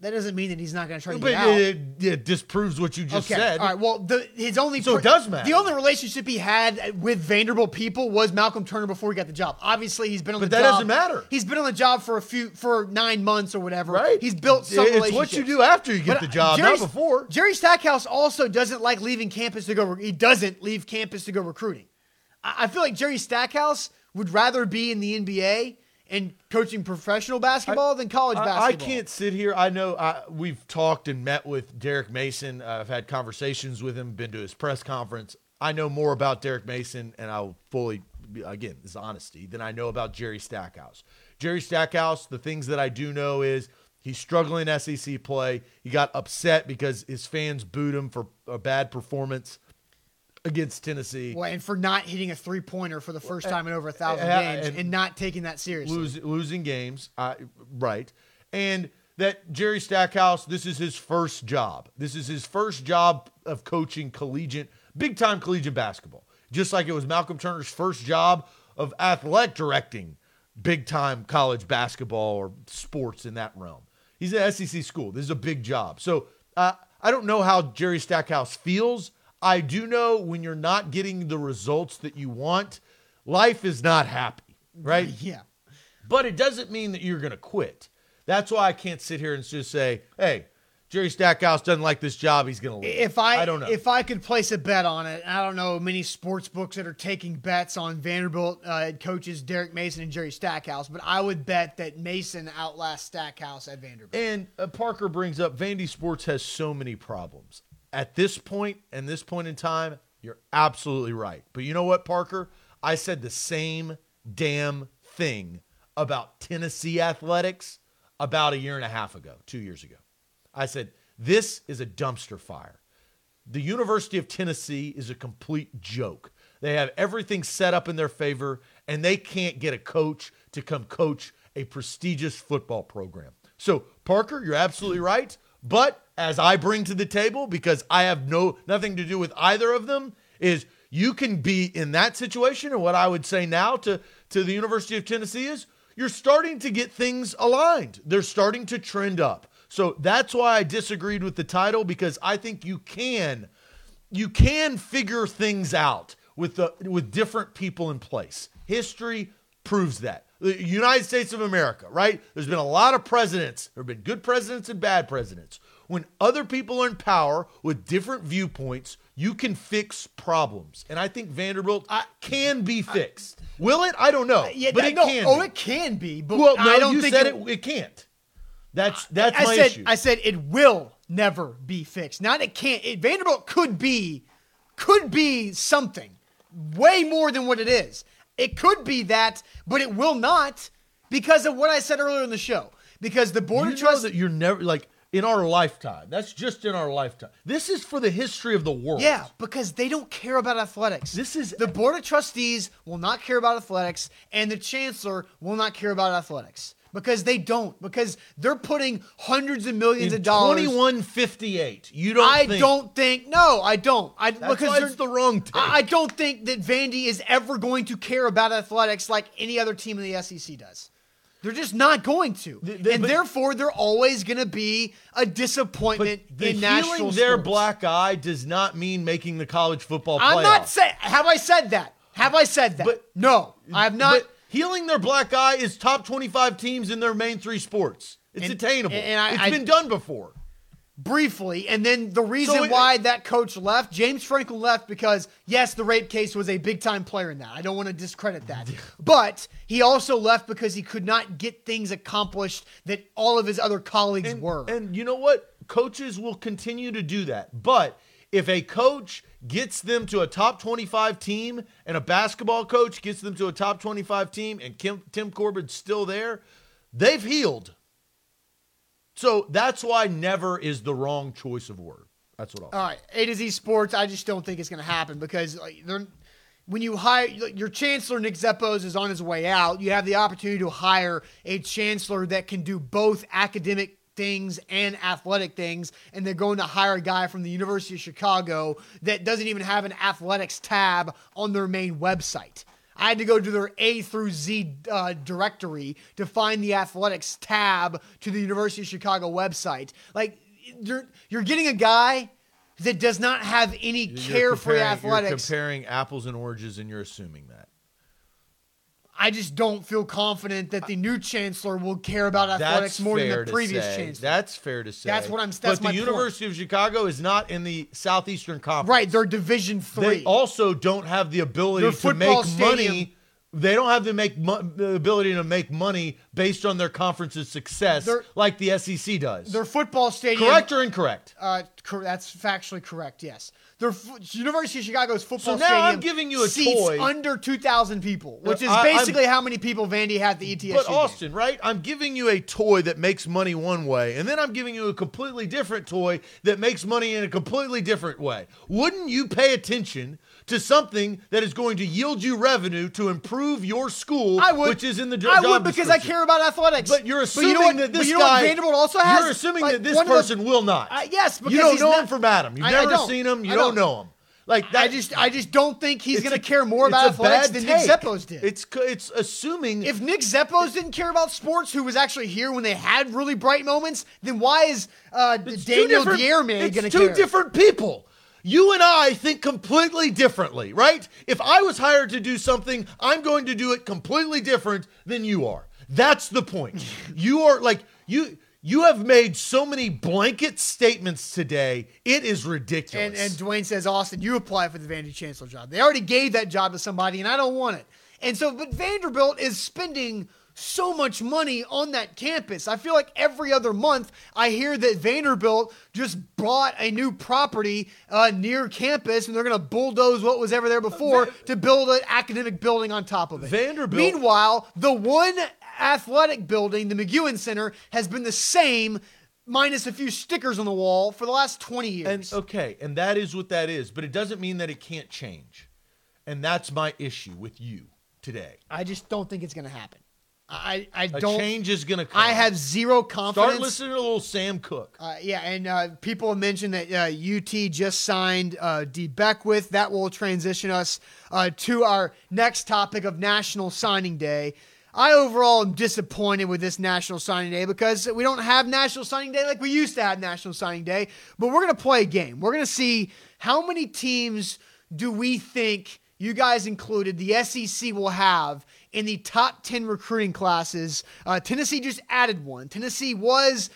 That doesn't mean that he's not going to try to But get out. it, it disproves what you just okay. said. All right. Well, the, his only So it does matter. The only relationship he had with Vanderbilt people was Malcolm Turner before he got the job. Obviously, he's been on the job. But the that job. doesn't matter. He's been on the job for a few for nine months or whatever. Right. He's built some It's what you do after you get But the job, Jerry- not before. Jerry Stackhouse also doesn't like leaving campus to go. He doesn't leave campus to go recruiting. I I feel like Jerry Stackhouse would rather be in the NBA and coaching professional basketball than college I- basketball. I can't sit here. I know I, we've talked and met with Derek Mason. Uh, I've had conversations with him, been to his press conference. I know more about Derek Mason, and I'll fully, again, this is honesty, than I know about Jerry Stackhouse. Jerry Stackhouse, the things that I do know is he's struggling SEC play. He got upset because his fans booed him for a bad performance against Tennessee. Well, and for not hitting a three pointer for the first time in over a thousand uh, games and- and, not taking that seriously. lose, losing games, uh, right? And that Jerry Stackhouse, this is his first job. This is his first job of coaching collegiate, big time collegiate basketball. Just like it was Malcolm Turner's first job of athletic directing big time college basketball or sports in that realm. He's at SEC school. This is a big job. So uh, I don't know how Jerry Stackhouse feels. I do know when you're not getting the results that you want, life is not happy, right? yeah. But it doesn't mean that you're going to quit. That's why I can't sit here and just say, "Hey, Jerry Stackhouse doesn't like this job. He's going to leave." If I, I don't know. if I could place a bet on it, I don't know many sports books that are taking bets on Vanderbilt uh, coaches Derek Mason and Jerry Stackhouse, but I would bet that Mason outlasts Stackhouse at Vanderbilt. and uh, Parker brings up Vandy Sports has so many problems. At this point and this point in time, You're absolutely right. But you know what, Parker? I said the same damn thing about Tennessee athletics about a year and a half ago, two years ago. I said, this is a dumpster fire. The University of Tennessee is a complete joke. They have everything set up in their favor, and they can't get a coach to come coach a prestigious football program. So, Parker, you're absolutely right. But as I bring to the table, because I have no nothing to do with either of them, is you can be in that situation, and what I would say now to, to the University of Tennessee is you're starting to get things aligned. They're starting to trend up. So that's why I disagreed with the title because I think you can you can figure things out with the with different people in place. History proves that. The United States of America, right? There's been a lot of presidents. There have been good presidents and bad presidents. When other people are in power with different viewpoints, you can fix problems. And I think Vanderbilt I, can be fixed. I, Will it? I don't know. Uh, yeah, but it no, can. Oh, be. it can be. But well, no, I don't you think said it, it, it can't. That's that's I my said, issue. I said it will never be fixed. Not it can't. It, Vanderbilt could be, could be something way more than what it is. It could be that, but it will not because of what I said earlier in the show. Because the board you of trustees that you're never like in our lifetime. That's just in our lifetime. This is for the history of the world. Yeah, because they don't care about athletics. This is the board of trustees will not care about athletics, and the chancellor will not care about athletics because they don't because they're putting hundreds of millions In of dollars 2158 you don't I think, don't think no I don't I that's because it's the wrong take. I I don't think that Vandy is ever going to care about athletics like any other team in the SEC does. They're just not going to, The- the- and but- therefore they're always going to be a disappointment the in healing national their black eye does not mean making the college football I'm not saying. Have I said that? Have I said that? But- no, I have not. But healing their black eye is top 25 teams in their main three sports. It's And- attainable. and I- It's I- been done before. briefly, and then the reason So it- why that coach left, James Franklin left because yes, the rape case was a big time player in that. I don't want to discredit that, but he also left because he could not get things accomplished that all of his other colleagues And, were. and you know what? Coaches will continue to do that. But if a coach gets them to a top 25 team and a basketball coach gets them to a top 25 team and Kim, Tim Corbin's still there, they've healed. So that's why never is the wrong choice of word. That's what I'll All right, A to Z Sports. I just don't think it's going to happen because like, they're, when you hire your chancellor, Nick Zeppos, is on his way out. You have the opportunity to hire a chancellor that can do both academic things and athletic things, and they're going to hire a guy from the University of Chicago that doesn't even have an athletics tab on their main website. I had to go to their A through Z uh, directory to find the athletics tab to the University of Chicago website. Like you're you're getting a guy that does not have any You're care for athletics. You're comparing apples and oranges, and you're assuming that. I just don't feel confident that the new chancellor will care about athletics That's more than the previous say. chancellor. That's fair to say. That's what I'm- that's But the point. University of Chicago is not in the Southeastern Conference. right, they're Division Three. They also don't have the ability to make stadium- money. They don't have to make mo- the ability to make money based on their conference's success, Their- like the SEC does. their football stadium. Correct or incorrect? Uh, cor- that's factually correct. Yes, their f- University of Chicago's football so now stadium. I'm giving you a seats toy. under two thousand people, which is I- basically how many people Vandy had the ETSU. But game. Austin, right? I'm giving you a toy that makes money one way, and then I'm giving you a completely different toy that makes money in a completely different way. Wouldn't you pay attention to something that is going to yield you revenue to improve your school, I would, which is in the jo- I job would because I care about athletics. But you're you assuming know what- that but this you guy. Vanderbilt also has. You're assuming Like, that this of the- person will not. Uh, yes, because you don't he's know not- him from Adam. You've I- I never don't. seen him. You I don't don't. know him. Like that, I just, I just don't think he's going to care more about athletics than take. Nick Zeppos did. It's it's assuming if Nick Zeppos didn't care about sports, who was actually here when they had really bright moments, then why is uh, Daniel It's going to two different people. You and I think completely differently, right? If I was hired to do something, I'm going to do it completely different than you are. That's the point. you are like you you have made so many blanket statements today. It is ridiculous. And, and Dwayne says, Austin, you apply for the Vandy Chancellor job. They already gave that job to somebody, and I don't want it. And so, but Vanderbilt is spending so much money on that campus. I feel like every other month I hear that Vanderbilt just bought a new property uh, near campus and they're going to bulldoze what was ever there before to build an academic building on top of it. Vanderbilt- Meanwhile, the one athletic building, the McGugin Center, has been the same minus a few stickers on the wall for the last 20 years. And okay, and that is what that is, but it doesn't mean that it can't change. And that's my issue with you today. I just don't think it's going to happen. I, I A don't. change is going to come. I have zero confidence. Start listening to a little Sam Cooke. Uh, yeah, and uh, people have mentioned that uh, UT just signed uh, Dee Beckwith. That will transition us uh, to our next topic of National Signing Day. I overall am disappointed with this National Signing Day because we don't have National Signing Day like we used to have National Signing Day. But we're going to play a game. We're going to see how many teams do we think, you guys included, the SEC will have in the top 10 recruiting classes. Uh, Tennessee just added one. Tennessee was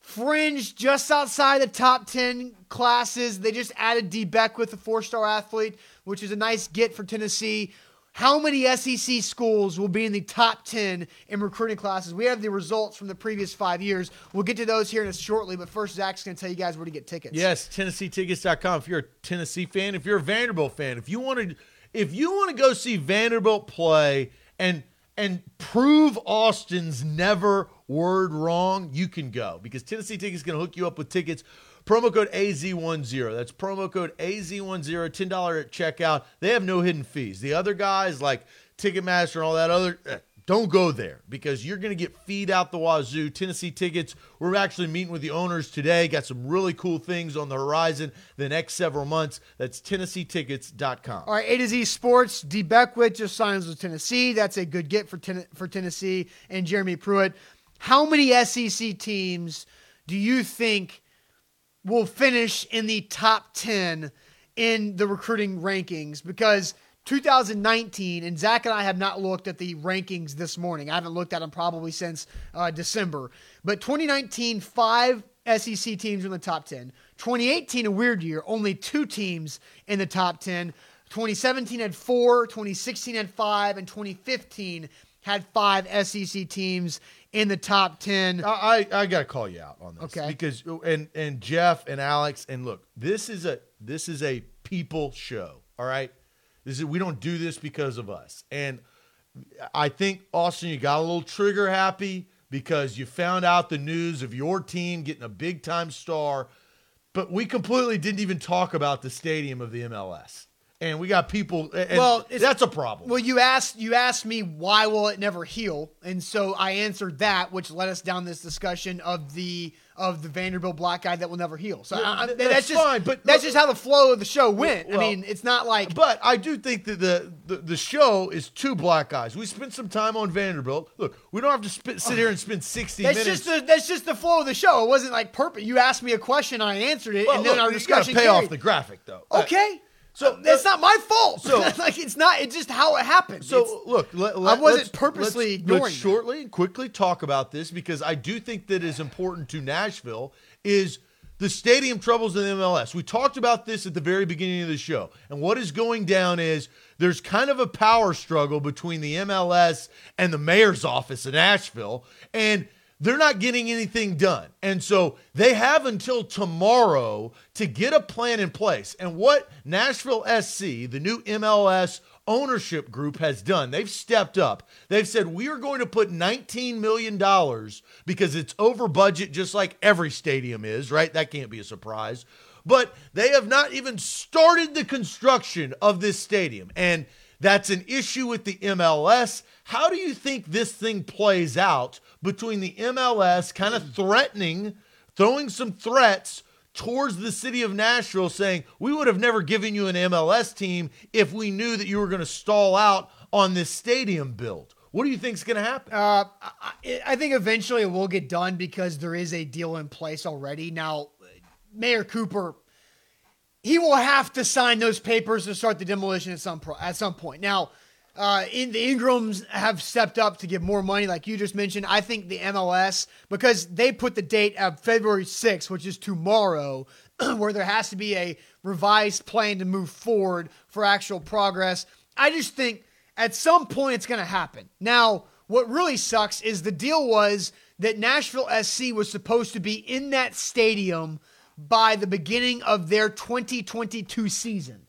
fringe just outside the top 10 classes. They just added Dee Beckwith, a four star athlete, which is a nice get for Tennessee. How many SEC schools will be in the top 10 in recruiting classes? We have the results from the previous five years. We'll get to those here in a shortly, but first, Zach's going to tell you guys where to get tickets. Yes, TennesseeTickets.com. If you're a Tennessee fan, if you're a Vanderbilt fan, if you want to, if you want to go see Vanderbilt play and and prove Austin's never word wrong, you can go because Tennessee Tickets is going to hook you up with tickets. Promo code AZ10. That's promo code AZ10, $10 at checkout. They have no hidden fees. The other guys like Ticketmaster and all that other, eh, don't go there because you're going to get feed out the wazoo. Tennessee Tickets, we're actually meeting with the owners today. Got some really cool things on the horizon the next several months. That's TennesseeTickets.com. All right, A to Z Sports. Dee Beckwith just signs with Tennessee. That's a good get for ten- for Tennessee and Jeremy Pruitt. How many SEC teams do you think will finish in the top ten in the recruiting rankings? Because 2019, and Zach and I have not looked at the rankings this morning. I haven't looked at them probably since uh, December. But 2019, five SEC teams in the top 10. 2018, a weird year, only two teams in the top 10. 2017 had four, 2016 had five, and 2015 had five SEC teams in the top 10. I, I, I got to call you out on this. Okay. Because and and Jeff and Alex and look, this is a this is a people show. All right. This is we don't do this because of us. And I think Austin, you got a little trigger happy because you found out the news of your team getting a big time star, but we completely didn't even talk about the stadium of the MLS. And we got people. Well, that's a problem. Well, you asked you asked me why will it never heal, and so I answered that, which led us down this discussion of the of the Vanderbilt black guy that will never heal. So Yeah, I, that's, that's just fine, but that's look- just how the flow of the show went. I mean, it's not like But I do think that the, the the show is two black guys. We spent some time on Vanderbilt. Look, we don't have to spit, sit here and spend sixty that's minutes. just the that's just the flow of the show. It wasn't like purpose. You asked me a question, I answered it, Well, and then look, our you gotta discussion pay carried. off the graphic though. Uh, Okay. So, that's uh, not my fault. so- like it's not. It's just how it happened. So It's- look, let, I wasn't purposely let's, ignoring Let's shortly and quickly talk about this because I do think that is important to Nashville is the stadium troubles in the MLS. We talked about this at the very beginning of the show, and what is going down is there's kind of a power struggle between the MLS and the mayor's office in Nashville, and they're not getting anything done. And so they have until tomorrow to get a plan in place. And what Nashville SC, the new MLS ownership group, has done, they've stepped up. They've said, we are going to put $19 million because it's over budget, just like every stadium is, right? That can't be a surprise. But they have not even started the construction of this stadium. And that's an issue with the MLS. How do you think this thing plays out between the MLS kind of threatening, throwing some threats towards the city of Nashville, saying, We would have never given you an MLS team if we knew that you were going to stall out on this stadium build? What do you think is going to happen? Uh, I, I think eventually it will get done because there is a deal in place already. Now, Mayor Cooper, he will have to sign those papers to start the demolition at some pro, at some point. Now, uh, in the Ingrams have stepped up to give more money, like you just mentioned. I think the MLS because they put the date of February 6th, which is tomorrow, where there has to be a revised plan to move forward for actual progress. I just think at some point it's going to happen. Now, what really sucks is the deal was that Nashville SC was supposed to be in that stadium by the beginning of their 2022 season.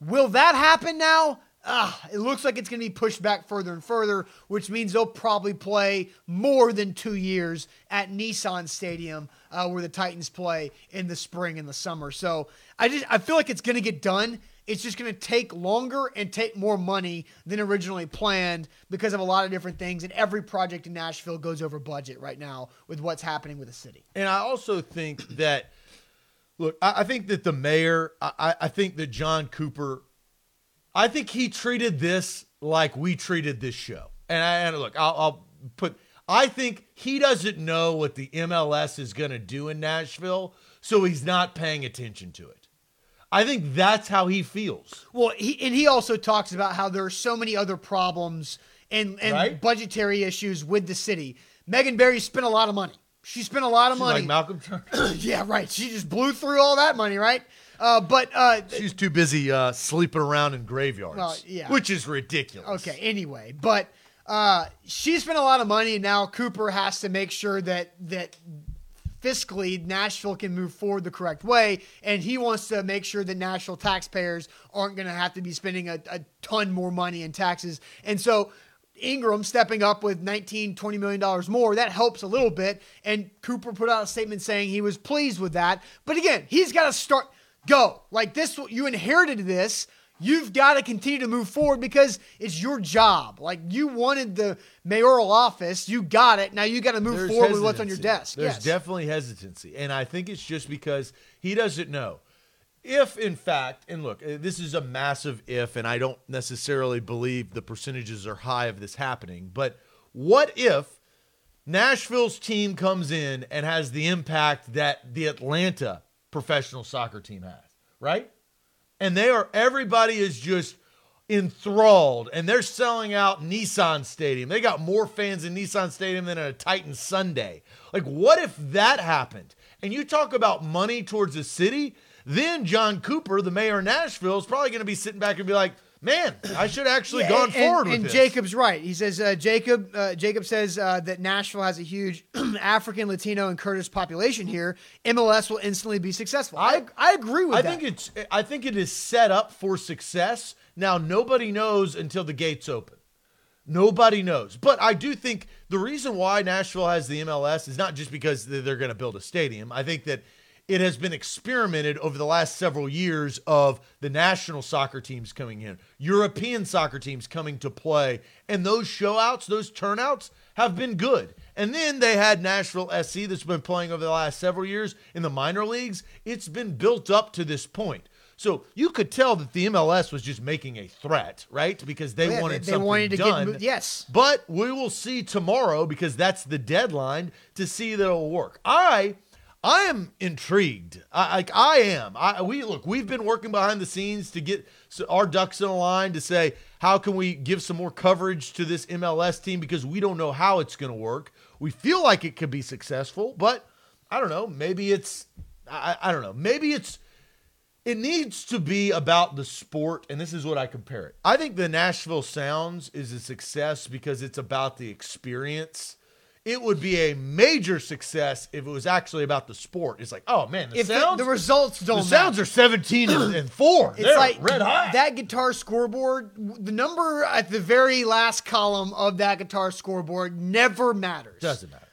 Will that happen now? Ah, it looks like it's going to be pushed back further and further, which means they'll probably play more than two years at Nissan Stadium, uh, where the Titans play in the spring and the summer. So I just I feel like it's going to get done. It's just going to take longer and take more money than originally planned because of a lot of different things. And every project in Nashville goes over budget right now with what's happening with the city. And I also think that, look, I, I think that the mayor, I, I think that John Cooper, I think he treated this like we treated this show. And, I, and look, I'll, I'll put, I think he doesn't know what the MLS is going to do in Nashville, so he's not paying attention to it. I think that's how he feels. Well, he and he also talks about how there are so many other problems and and Right. budgetary issues with the city. Megan Barry spent a lot of money. She spent a lot of She's money. like Malcolm Turner. yeah, right. She just blew through all that money, right? Uh, but uh, She's too busy uh, sleeping around in graveyards, Well, yeah. which is ridiculous. okay. Anyway, but uh, she spent a lot of money, and now Cooper has to make sure that that fiscally Nashville can move forward the correct way, and he wants to make sure that Nashville taxpayers aren't going to have to be spending a, a ton more money in taxes, and so. Ingram stepping up with 19, 20 million dollars more, that helps a little bit. And Cooper put out a statement saying he was pleased with that. But again, he's got to start go. Like this you inherited this. You've got to continue to move forward because it's your job. Like you wanted the mayoral office, you got it. Now you got to move There's forward with what's on your desk. There's yes. definitely hesitancy. And I think it's just because he doesn't know. If, in fact, and look, uh, this is a massive if, and I don't necessarily believe the percentages are high of this happening, but what if Nashville's team comes in and has the impact that the Atlanta professional soccer team has, right? and they are everybody is just enthralled and they're selling out Nissan Stadium. They got more fans in Nissan Stadium than at a Titan Sunday. Like what if that happened? And you talk about money towards the city, then John Cooper, the mayor of Nashville, is probably going to be sitting back and be like, "Man, I should have actually Yeah, gone and, forward and, with and this." Jacob's right. He says uh, Jacob uh, Jacob says uh, that Nashville has a huge African, Latino, and Kurdish population here. MLS will instantly be successful. I I agree with I that. think it's I think it is set up for success. Now nobody knows until the gates open. Nobody knows. But I do think the reason why Nashville has the MLS is not just because they're going to build a stadium. I think that it has been experimented over the last several years of the national soccer teams coming in, European soccer teams coming to play, and those showouts, those turnouts have been good. And then they had Nashville SC that's been playing over the last several years in the minor leagues. It's been built up to this point. So you could tell that the MLS was just making a threat, right? Because they oh, Yeah, wanted they- they something wanted to get done. mo- yes. But we will see tomorrow because that's the deadline to see that it'll work. I I am intrigued. I like I am. I we look, we've been working behind the scenes to get our ducks in a line to say how can we give some more coverage to this MLS team because we don't know how it's going to work. We feel like it could be successful, but I don't know, maybe it's I, I don't know. Maybe it's it needs to be about the sport, and this is what I compare it. I think the Nashville Sounds is a success because it's about the experience. It would be a major success if it was actually about the sport. It's like, oh man, the if the, Sounds, the results don't the Sounds are seventeen and, and four. It's They're like red hot. that guitar scoreboard. The number at the very last column of that guitar scoreboard never matters. doesn't matter.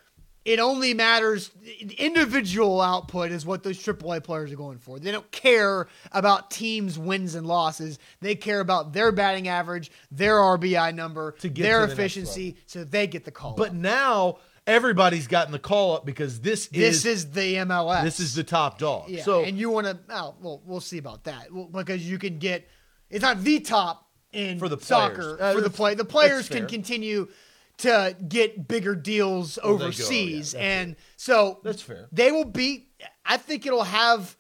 It only matters. Individual output is what those AAA players are going for. They don't care about teams' wins and losses. They care about their batting average, their RBI number, To get their efficiency, so they get the call. But up. now everybody's gotten the call up because this, this is is the MLS. this is the top dog. Yeah, so and you want to? Oh, well, we'll see about that Well, because you can get. It's not the top in For the soccer players. Uh, for the play. The players can fair. continue to get bigger deals they go, overseas, yeah, and so That's fair. They will be. I think it'll have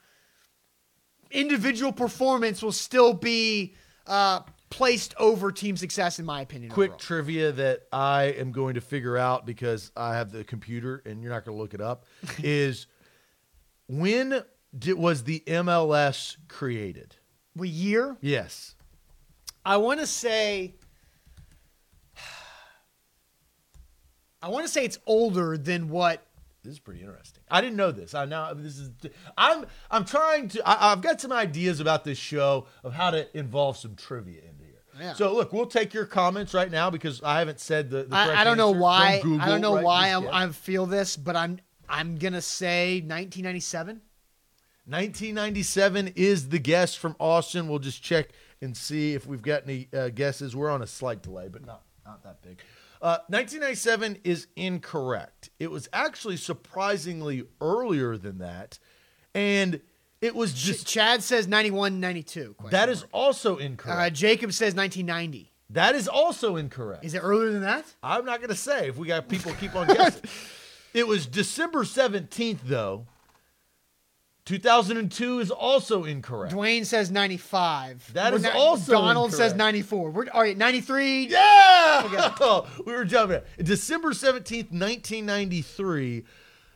individual performance will still be uh, placed over team success, in my opinion. quick overall. trivia that I am going to figure out because I have the computer and you're not going to look it up is when did, was the MLS created? What year? Yes. I want to say I want to say it's older than what. This is pretty interesting. I didn't know this. I now this is. I'm I'm trying to. I, I've got some ideas about this show of how to involve some trivia into here. Yeah. So look, we'll take your comments right now because I haven't said the. the I, correct I don't know why. Google I don't know why just I'm, yet. I feel this, but I'm I'm gonna say 1997. 1997 is the guess from Austin. We'll just check and see if we've got any uh, guesses. We're on a slight delay, but not not that big. Uh, 1997 is incorrect. It was actually surprisingly earlier than that, and it was Ch- just Chad says 91, 92. That is also Uh, incorrect. Jacob says 1990. that is also incorrect. Is it earlier than that? I'm not going to say if we got people keep on guessing. it was December 17th though. 2002 is also incorrect. Dwayne says 95. That We're is not- also Donald says 94. We're all right. 93. Yeah! we were jumping. December 17th, 1993,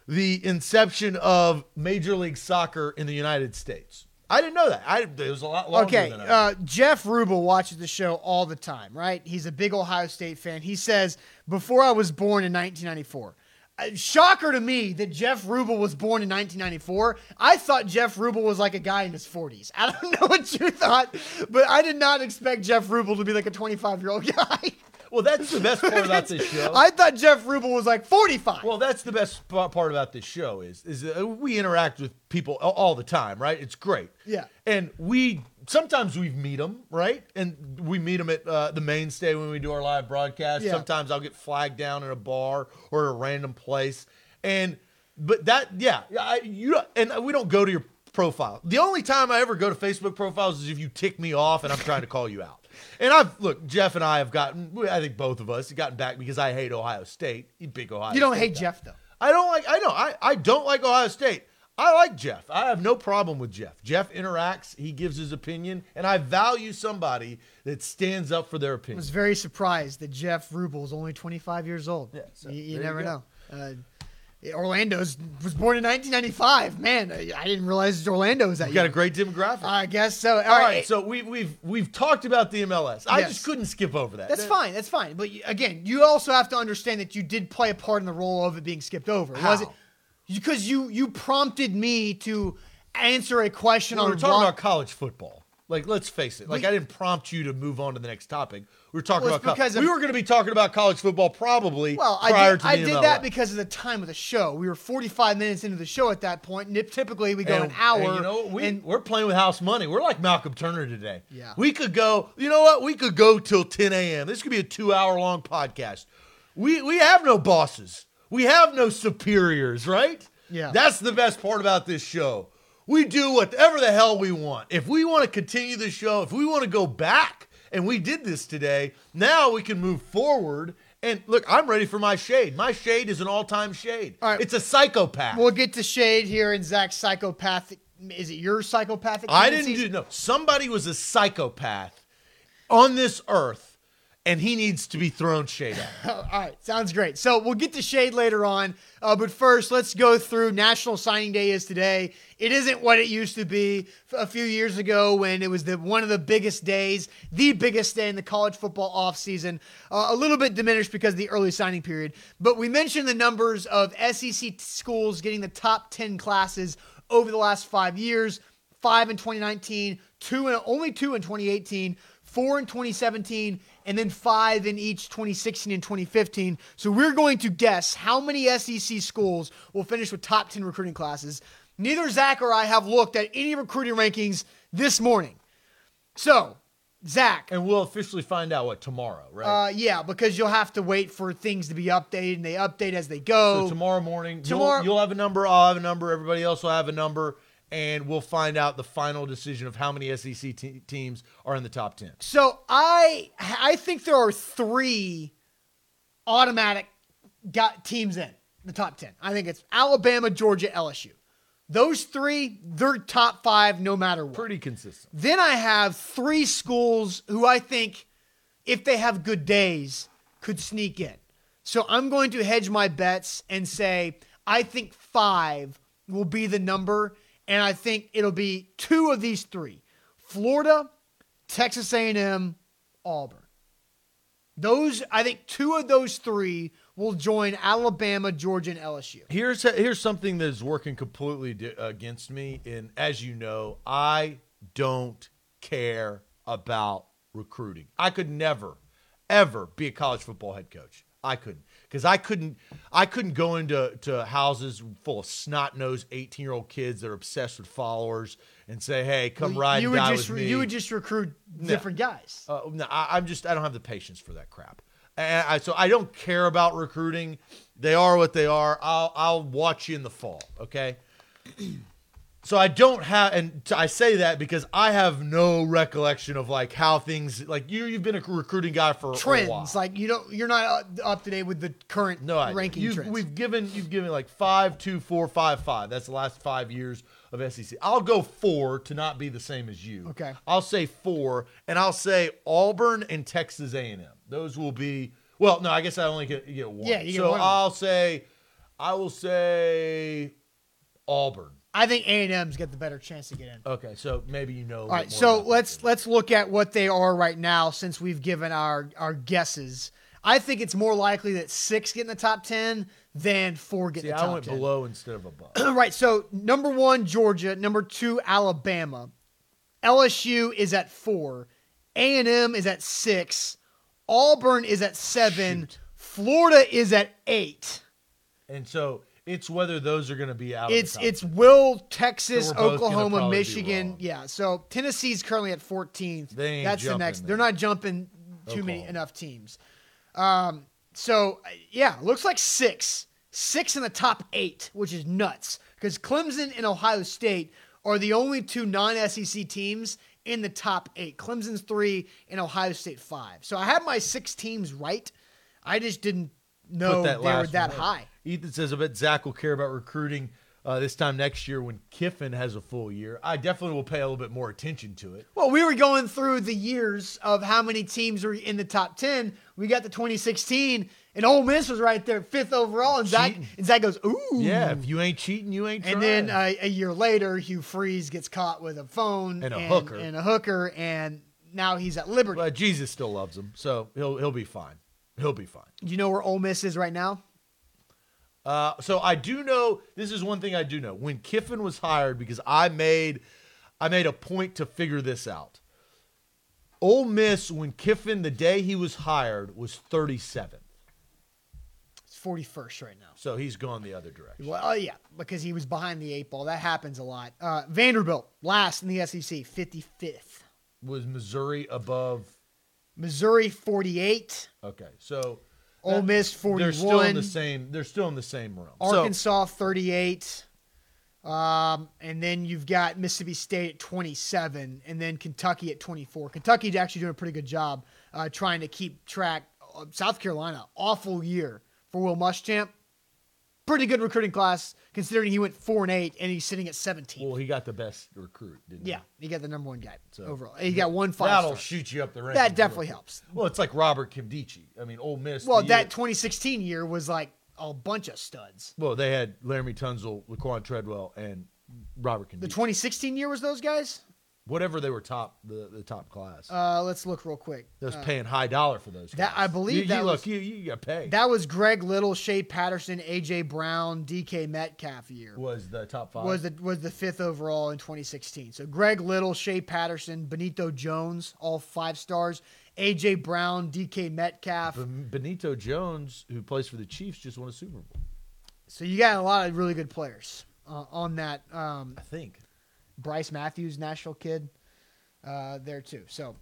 the inception of Major League Soccer in the United States. I didn't know that. I, it was a lot longer Okay, than I uh, Jeff Rubel watches the show all the time, right? He's a big Ohio State fan. He says, before I was born in 1994. Shocker to me that Jeff Rubel was born in 1994. I thought Jeff Rubel was like a guy in his 40s. I don't know what you thought, but I did not expect Jeff Rubel to be like a 25 year old guy. Well, that's the best part about this show. I thought Jeff Rubel was like 45. Well, that's the best part about this show is is that we interact with people all the time, right? It's great. Yeah. And we sometimes we meet them, right? And we meet them at uh, the mainstay when we do our live broadcast. Yeah. Sometimes I'll get flagged down in a bar or a random place, and but that yeah, I, you and we don't go to your profile. The only time I ever go to Facebook profiles is if you tick me off and I'm trying to call you out. And I've look, Jeff and I have gotten. I think both of us have gotten back because I hate Ohio State. You big Ohio. you don't State hate guy. Jeff, though. I don't like. I know. I, I don't like Ohio State. I like Jeff. I have no problem with Jeff. Jeff interacts. He gives his opinion, and I value somebody that stands up for their opinion. I was very surprised that Jeff Rubel is only 25 years old. Yeah, so you, you there you never know. Uh, Orlando's was born in 1995. Man, I I didn't realize Orlando was that We've got a great demographic. I guess so. All All right, right, so we, we've we've talked about the MLS. I Yes. just couldn't skip over that. that's That- fine. That's fine. But you- again, you also have to understand that you did play a part in the role of it being skipped over. How? Was it because you you prompted me to answer a question We on were talking why- about college football. Like, let's face it. Like, We- I didn't prompt you to move on to the next topic. We were talking Well, about. because co- we were going to be talking about college football probably Well, prior I did, I did that because of the time of the show. We were 45 minutes into the show at that point. and typically we go And- an hour. and you know, we, and we're playing with house money. We're like Malcolm Turner today. Yeah. We could go, you know what? We could go till 10 a.m. This could be a two hour long podcast. We, we have no bosses, we have no superiors, right? Yeah. That's the best part about this show. We do whatever the hell we want. If we want to continue the show, if we want to go back, and we did this today, now we can move forward. And look, I'm ready for my shade. My shade is an all time shade. All right. It's a psychopath. We'll get to shade here in Zach's psychopathic. Is it your psychopathic? I didn't do no. Somebody was a psychopath on this earth, and he needs to be thrown shade at. All right, sounds great. So we'll get to shade later on, uh, but first let's go through National Signing Day is today. It isn't what it used to be a few years ago when it was the one of the biggest days, the biggest day in the college football offseason. Uh, a little bit diminished because of the early signing period, but we mentioned the numbers of SEC schools getting the top ten classes over the last five years. Five in 2019, two and only two in 2018, four in 2017, and then five in each 2016 and 2015. So we're going to guess how many SEC schools will finish with top 10 recruiting classes. Neither Zach or I have looked at any recruiting rankings this morning. So, Zach, And we'll officially find out what tomorrow, right? uh, yeah, because you'll have to wait for things to be updated, and they update as they go. so tomorrow morning, tomorrow- you'll, you'll have a number. I'll have a number. Everybody else will have a number, and we'll find out the final decision of how many SEC te- teams are in the top ten. So I I think there are three automatic got teams in the top ten. I think it's Alabama, Georgia, LSU. Those three, they're top five no matter what. Pretty consistent. Then I have three schools who I think, if they have good days, could sneak in. So I'm going to hedge my bets and say I think five will be the number, and I think it'll be two of these three: Florida, Texas A&M, Auburn. Those I think two of those three will join Alabama, Georgia, and LSU. Here's here's something that is working completely against me. And as you know, I don't care about recruiting. I could never, ever be a college football head coach. I couldn't because I couldn't I couldn't go into to houses full of snot nosed eighteen year old kids that are obsessed with followers and say, "Hey, come Well, ride you would just with me." you would just recruit different guys. Uh, no, I, I'm just I don't have the patience for that crap. And I, so I don't care about recruiting. They are what they are. I'll I'll watch you in the fall. Okay. So I don't have, and I say that because I have no recollection of like how things like you. You've been a recruiting guy for a while. Trends like you don't you're not up- to date with the current No idea. ranking You've- trends. We've given you've given like five, two, four, five, five. That's the last five years of SEC. I'll go four to not be the same as you. Okay. I'll say four, and I'll say Auburn and Texas A and M. Those will be well. No, I guess I only get, get one. Yeah, you get so. I'll say, I will say Auburn. I think A and M's got the better chance to get in. Okay, so maybe you know. All right, so let's than- let's look at what they are right now since we've given our our guesses. I think it's more likely that six get in the top ten than four get See, in the I top went 10. below instead of above. right. So number one, Georgia. Number two, Alabama. LSU is at four. A and M is at six. Auburn is at seven. Shoot. Florida is at eight. and so it's whether those are going to be out. It's it's Will, Texas, So we're both gonna Oklahoma, Michigan. Yeah. So Tennessee's currently at 14th. They ain't That's the next. there. They're not jumping too many enough teams. Um. So yeah, looks like six, six in the top eight, which is nuts because Clemson and Ohio State are the only two non-SEC teams in the top eight. Clemson's three and Ohio State five. So I have my six teams right. I just didn't know put they that were that one high. Ethan says, I bet Zach will care about recruiting uh, this time next year when Kiffin has a full year. I definitely will pay a little bit more attention to it. Well, we were going through the years of how many teams were in the top 10. We got to 2016, and Ole Miss was right there, fifth overall. And Zach, Cheating. and Zach goes, ooh. Yeah, if you ain't cheating, you ain't And trying. then uh, a year later, Hugh Freeze gets caught with a phone And a hooker. and a hooker, and now he's at Liberty. but Jesus still loves him, so he'll he'll be fine. He'll be fine. Do you know where Ole Miss is right now? Uh, so I do know this is one thing I do know. When Kiffin was hired, because I made I made a point to figure this out. Ole Miss, when Kiffin, the day he was hired, was 37th. It's 41st right now. So he's gone the other direction. Well, oh, yeah, because he was behind the eight ball. That happens a lot. Uh, Vanderbilt, last in the SEC, 55th. Was Missouri above? Missouri, 48. Okay, so Ole Miss, 41. They're still in the same. They're still in the same room. So- Arkansas 38. Um, and then you've got Mississippi State at 27, and then Kentucky at 24. Kentucky's actually doing a pretty good job uh, trying to keep track. Uh, South Carolina, awful year for Will Muschamp. Pretty good recruiting class considering he went four and eight, and he's sitting at 17. well, he got the best recruit, didn't he? yeah, he got the number one guy So- overall. He got one five. That'll star. shoot you up the rankings. That definitely helps. Well, it's like Robert Nkemdiche. I mean, Ole Miss. Well, that year- 2016 year was like a bunch of studs. well, they had Laremy Tunsil, Laquan Treadwell, and Robert Nkemdiche. The 2016 year was those guys. Whatever they were top, the, the top class. Uh, let's look real quick. they was Uh, paying high dollar for those. that- guys. I believe you, you that look. you you got paid. That was Greg Little, Shea Patterson, AJ Brown, DK Metcalf year. was the top five. Was the was the fifth overall in 2016. So Greg Little, Shea Patterson, Benito Jones, all five stars. AJ Brown, DK Metcalf. Ben- Benito Jones, who plays for the Chiefs, just won a Super Bowl. So you got a lot of really good players uh, on that. Um, I think. Bryce Matthews, Nashville kid, uh, there too. So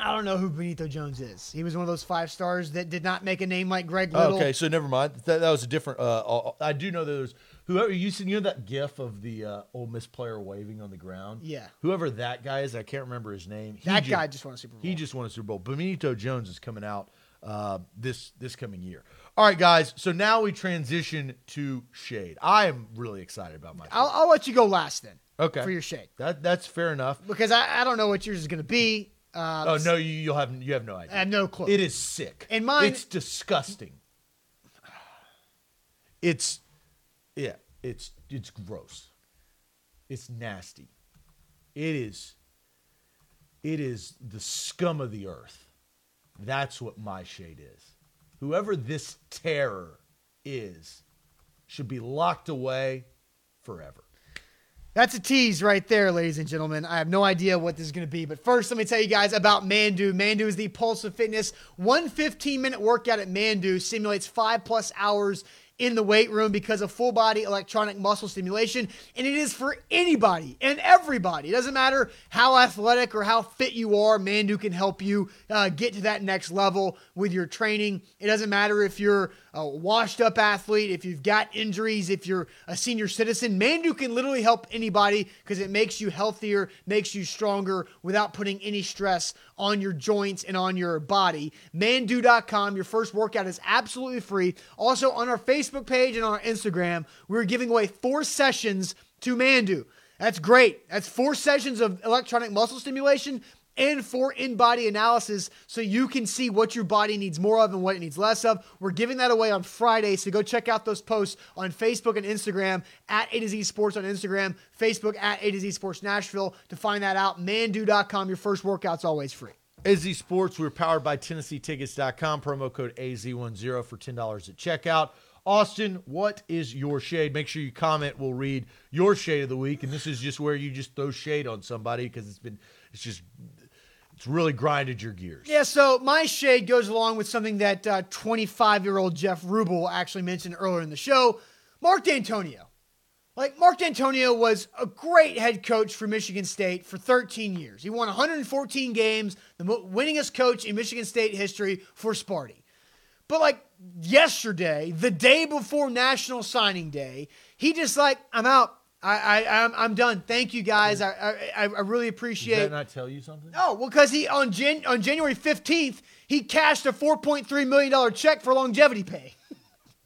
I don't know who Benito Jones is. He was one of those five stars that did not make a name like Greg Little. Oh, okay, so never mind. That, that was a different. Uh, uh, I do know that there's whoever you see. You know that GIF of the uh, Ole Miss player waving on the ground. Yeah. Whoever that guy is, I can't remember his name. He that ju- guy just won a Super Bowl. He just won a Super Bowl. Benito Jones is coming out uh, this this coming year. All right, guys. So now we transition to shade. I am really excited about my. I'll, I'll let you go last then. Okay. For your shade. that that's fair enough. because I, I don't know what yours is going to be. Uh, Oh no, you you'll have you have no idea. I have no clue. It is sick. And mine- it's disgusting. It's yeah, it's it's gross. It's nasty. It is it is the scum of the earth. That's what my shade is. whoever this terror is should be locked away forever. That's a tease right there, ladies and gentlemen. I have no idea what this is going to be. But first, let me tell you guys about Manduu. Manduu is the pulse of fitness. One 15 minute workout at Manduu simulates five plus hours in the weight room because of full body electronic muscle stimulation. And it is for anybody and everybody. It doesn't matter how athletic or how fit you are, Manduu can help you uh, get to that next level with your training. It doesn't matter if you're a washed up athlete, if you've got injuries, if you're a senior citizen. Manduu can literally help anybody because it makes you healthier, makes you stronger without putting any stress on your joints and on your body. Manduu.com, your first workout is absolutely free. Also, on our Facebook page and on our Instagram, we're giving away four sessions to Manduu. That's great. That's four sessions of electronic muscle stimulation and for in body analysis so you can see what your body needs more of and what it needs less of. We're giving that away on Friday, so go check out those posts on Facebook and Instagram at A to Z Sports on Instagram, Facebook at A to Z Sports Nashville to find that out. Manduu.com, your first workout's always free. AZ Sports, we're powered by TennesseeTickets.com. Promo code AZ10 for $10 at checkout. Austin, what is your shade? Make sure you comment. We'll read your shade of the week. And this is just where you just throw shade on somebody because it's been, it's just, it's really grinded your gears. Yeah, so my shade goes along with something that uh, 25 year old Jeff Rubel actually mentioned earlier in the show Mark Dantonio. Like, Mark Dantonio was a great head coach for Michigan State for 13 years. He won 114 games, the winningest coach in Michigan State history for Sparty. But, like, yesterday, the day before National Signing Day, he just, like, I'm out. I, I I'm, I'm done. Thank you guys. I, I I really appreciate. Does that not tell you something? No, well, because he on Jan, on January fifteenth he cashed a four point three million dollar check for longevity pay.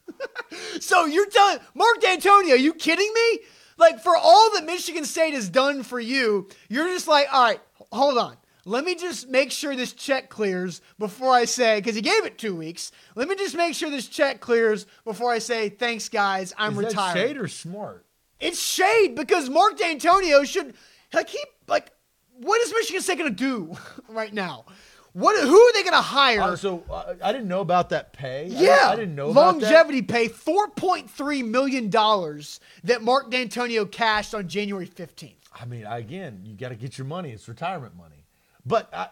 so you're telling Mark Dantonio, you kidding me? Like for all that Michigan State has done for you, you're just like, all right, hold on. Let me just make sure this check clears before I say, because he gave it two weeks. Let me just make sure this check clears before I say, thanks, guys, I'm Is retired. that shade or smart? It's shade because Mark Dantonio should like he like what is Michigan State going to do right now? What who are they going to hire? Uh, so uh, I didn't know about that pay. Yeah, I, didn't know about that. longevity pay four point three million dollars that Mark Dantonio cashed on January fifteenth. I mean, again, you got to get your money. It's retirement money. But I,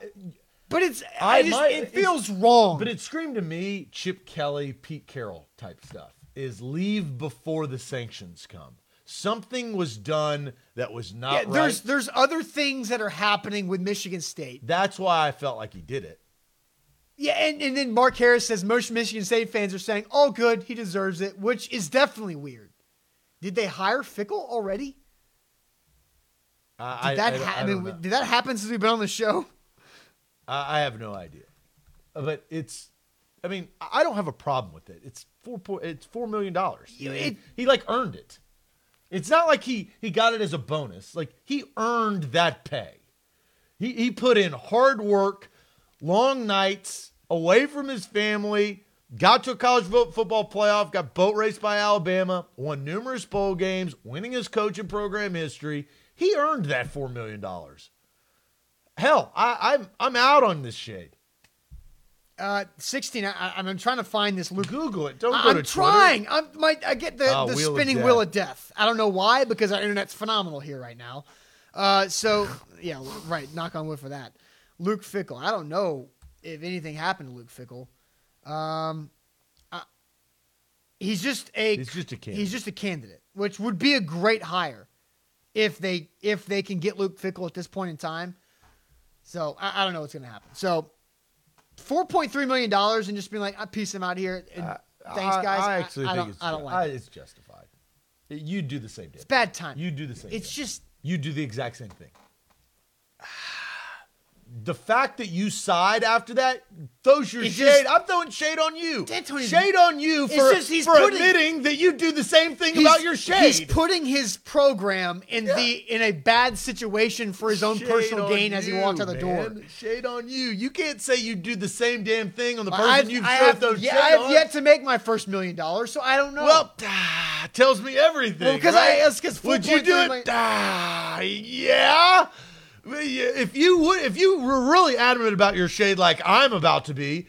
But it's I, I just, might- it feels wrong. But it screamed to me Chip Kelly, Pete Carroll type stuff is leave before the sanctions come. Something was done that was not yeah, right. there's there's other things that are happening with Michigan State. That's why I felt like he did it. Yeah, and, and then Mark Harris says most Michigan State fans are saying, "Oh, good, he deserves it," which is definitely weird. Did they hire Fickell already? I, Did that I, I, ha- I mean, did that happen since we've been on the show? I, I have no idea. But it's, I mean, I don't have a problem with it. It's four. It's four million dollars. He like earned it. It's not like he he got it as a bonus. Like he earned that pay. He he put in hard work, long nights away from his family. Got to a college football playoff. Got boat raced by Alabama. Won numerous bowl games. Winning his coaching program history. He earned that four million dollars. Hell, I, I'm I'm out on this shade. Uh, Sixteen. I, I'm trying to find this Luke. Google it. Don't I, go am to Twitter. trying. I'm my. I get the, Oh, the Wheel spinning Death. wheel of death. I don't know why because our internet's phenomenal here right now. Uh, so yeah, right. Knock on wood for that. Luke Fickell. I don't know if anything happened to Luke Fickell. Um, I, he's just a. He's just a candidate. He's just a candidate, which would be a great hire if they if they can get Luke Fickell at this point in time. So I, I don't know what's going to happen. So four point three million dollars and just being like, I piece him out here. And thanks, guys. I, actually I, think don't, it's I don't like I- it. it's justified. You do the same. It's bad time. You do the same. It's thing. just you do the exact same thing. The fact that you side after that throws your It's shade. just- I'm throwing shade on you. D'Antoni's- shade on you for, just he's for putting- admitting that you do the same thing about your shade. He's putting his program in the in a bad situation for his own Shade personal on gain as he you, walks out the door. Shade on you. You can't say you do the same damn thing on the person I've, you've I have, those yeah, I have on. yet to make my first million dollars, so I don't know. Well, ah, tells me everything. Well, 'cause right? I- it's 'cause would you do it? million- Ah, yeah. If you would, if you were really adamant about your shade, like I'm about to be,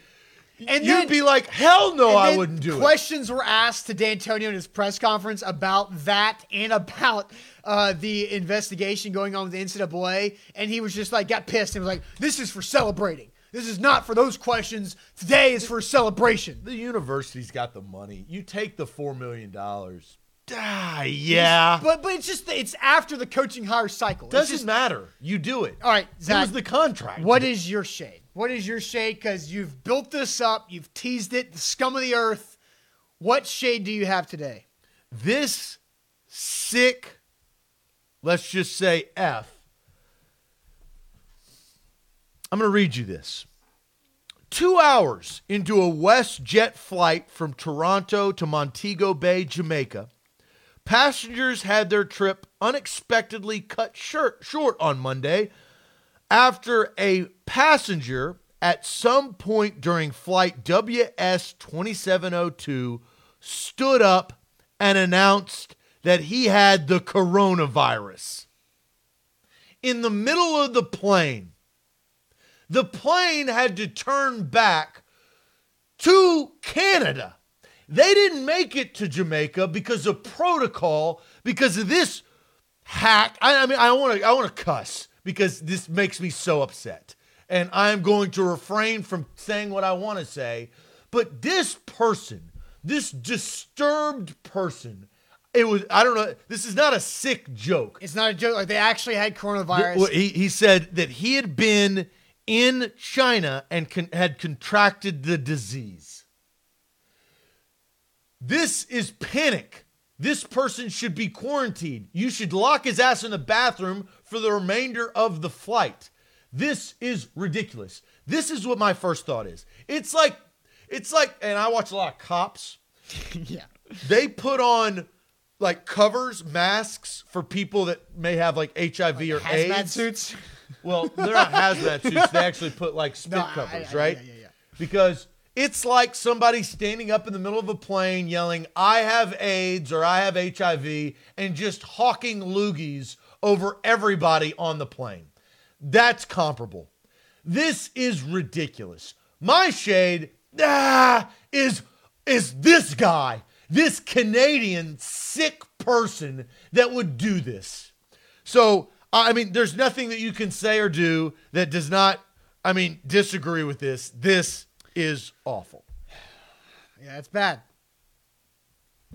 And you'd then- be like, hell no, I wouldn't do it. Questions were asked to Dantonio in his press conference about that and about uh, the investigation going on with the NCAA, and he was just like got pissed and was like, "This is for celebrating. This is not for those questions. Today is for celebration." The university's got the money. You take the four million dollars. Ah, yeah. But but it's just it's after the coaching hire cycle. Doesn't just- matter. You do it. All right, It Zach. was the contract. What is your shade? What is your shade? Because you've built this up, you've teased it, the scum of the earth. What shade do you have today? this sick? Let's just say F. I'm going to read you this. Two hours into a WestJet flight from Toronto to Montego Bay, Jamaica, passengers had their trip unexpectedly cut short, on Monday after a passenger at some point during flight WS 2702 stood up and announced that he had the coronavirus. In the middle of the plane, the plane had to turn back to Canada. They didn't make it to Jamaica because of protocol, because of this hack. I, I mean, I want to, I want to cuss because this makes me so upset, and I'm going to refrain from saying what I want to say. But this person, this disturbed person, it was. I don't know. This is not a sick joke. It's not a joke. Like they actually had coronavirus. Well, he, he said that he had been in China and con- had contracted the disease. This is panic. This person should be quarantined. You should lock his ass in the bathroom for the remainder of the flight. This is ridiculous. This is what my first thought is. It's like, it's like, and I watch a lot of cops yeah. they put on like covers, masks for people that may have like HIV or Hazmat AIDS. suits. Well, they're not hazmat suits. They actually put like spit No, I- covers, I- right? yeah, yeah, yeah. Because it's like somebody standing up in the middle of a plane yelling, I have AIDS or I have HIV, and just hawking loogies over everybody on the plane. That's comparable. This is ridiculous. My shade ah, is is this guy, this Canadian sick person that would do this. So, I mean, there's nothing that you can say or do that does not, I mean, disagree with this. This is awful. Yeah, it's bad.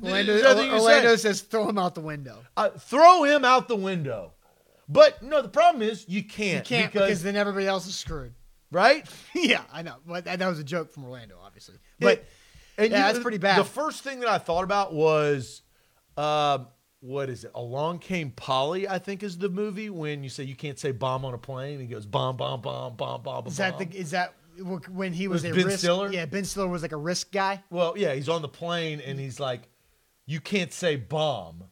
Orlando, Orlando says throw him out the window. Uh, throw him out the window. But no, the problem is you can't. You can't because, because, then everybody else is screwed. right? yeah, I know. But that, that was a joke from Orlando, obviously. But and yeah, that's pretty bad. The first thing that I thought about was, um, what is it? Along Came Polly, I think is the movie when you say you can't say bomb on a plane. He goes bomb, bomb, bomb, bomb, bomb, is bomb. that the is that when he was, Was a Ben risk? Stiller? Yeah, Ben Stiller was like a risk guy. Well, yeah, he's on the plane and he's like, you can't say bomb.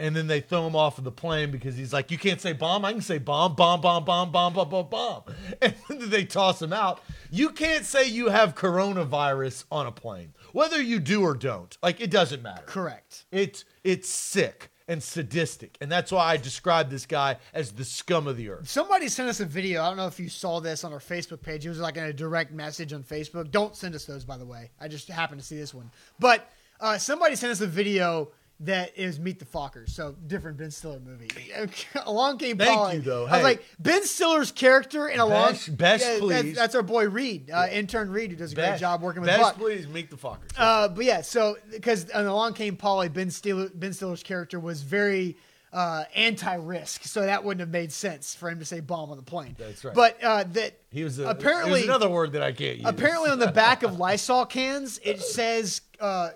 And then they throw him off of the plane because he's like, you can't say bomb. I can say bomb, bomb, bomb, bomb, bomb, bomb, bomb, bomb. And then they toss him out. You can't say you have coronavirus on a plane, whether you do or don't. Like, it doesn't matter. Correct. It's it's sick and sadistic, and that's why I describe this guy as the scum of the earth. Somebody sent us a video. I don't know if you saw this on our Facebook page. It was like in a direct message on Facebook. Don't send us those, by the way. I just happened to see this one. But uh, somebody sent us a video that is Meet the Fockers. So different Ben Stiller movie. Along came Thank Polly. you, though. I was like Ben Stiller's character in Along. Best- best that's- please. That's, our boy Reed, uh, intern Reed, who does a great job working with best, Buck. please meet the fuckers. Uh, but yeah, so because along came Polly, Ben Stiller, Ben Stiller's character was very uh, anti-risk, so that wouldn't have made sense for him to say bomb on the plane. That's right. But uh, that he was a, apparently there's another word that I can't use. apparently on the back of Lysol cans it says uh,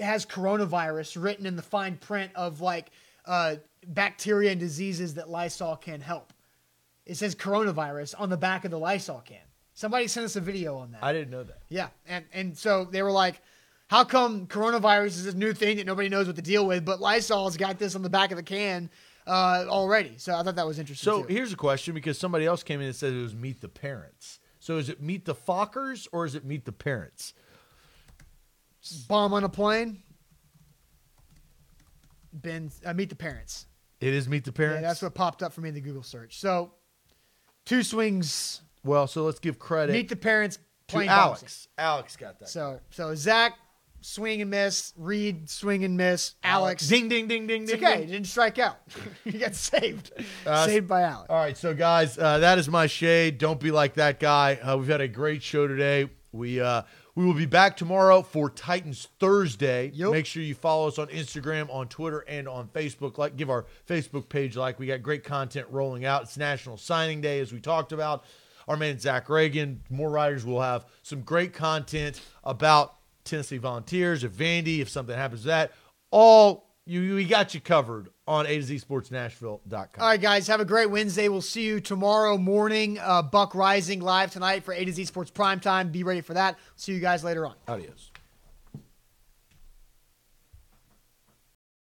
has coronavirus written in the fine print of like uh, bacteria and diseases that Lysol can help. It says coronavirus on the back of the Lysol can. Somebody sent us a video on that. I didn't know that. Yeah, and and so they were like, "How come coronavirus is this new thing that nobody knows what to deal with?" But Lysol's got this on the back of the can uh, already. So I thought that was interesting. So too. here's a question because somebody else came in and said it was meet the parents. So is it meet the Fockers or is it meet the parents? Bomb on a plane. Ben, uh, meet the parents. It is meet the parents. Yeah, that's what popped up for me in the Google search. So two swings. Well, so let's give credit. Meet the parents plain Alex. boxing. Alex got that. So so Zach swing and miss, Reed swing and miss, Alex. Ding ding ding ding It's ding. okay. didn't strike out. he got saved. Uh, saved by Alex. All right, so guys, uh, that is my shade. Don't be like that guy. Uh, we've had a great show today. We uh, we will be back tomorrow for Titans Thursday. Yep. Make sure you follow us on Instagram, on Twitter, and on Facebook. Like, give our Facebook page a like. We got great content rolling out. It's National Signing Day, as we talked about. Our man Zach Reagan. More writers will have some great content about Tennessee Volunteers. If Vandy, if something happens to that, all you we got you covered on A to Z Sports Nashville.com. All right, guys, have a great Wednesday. We'll see you tomorrow morning. Uh, Buck Rising live tonight for A to Z Sports Prime Time. Be ready for that. See you guys later on. Adios.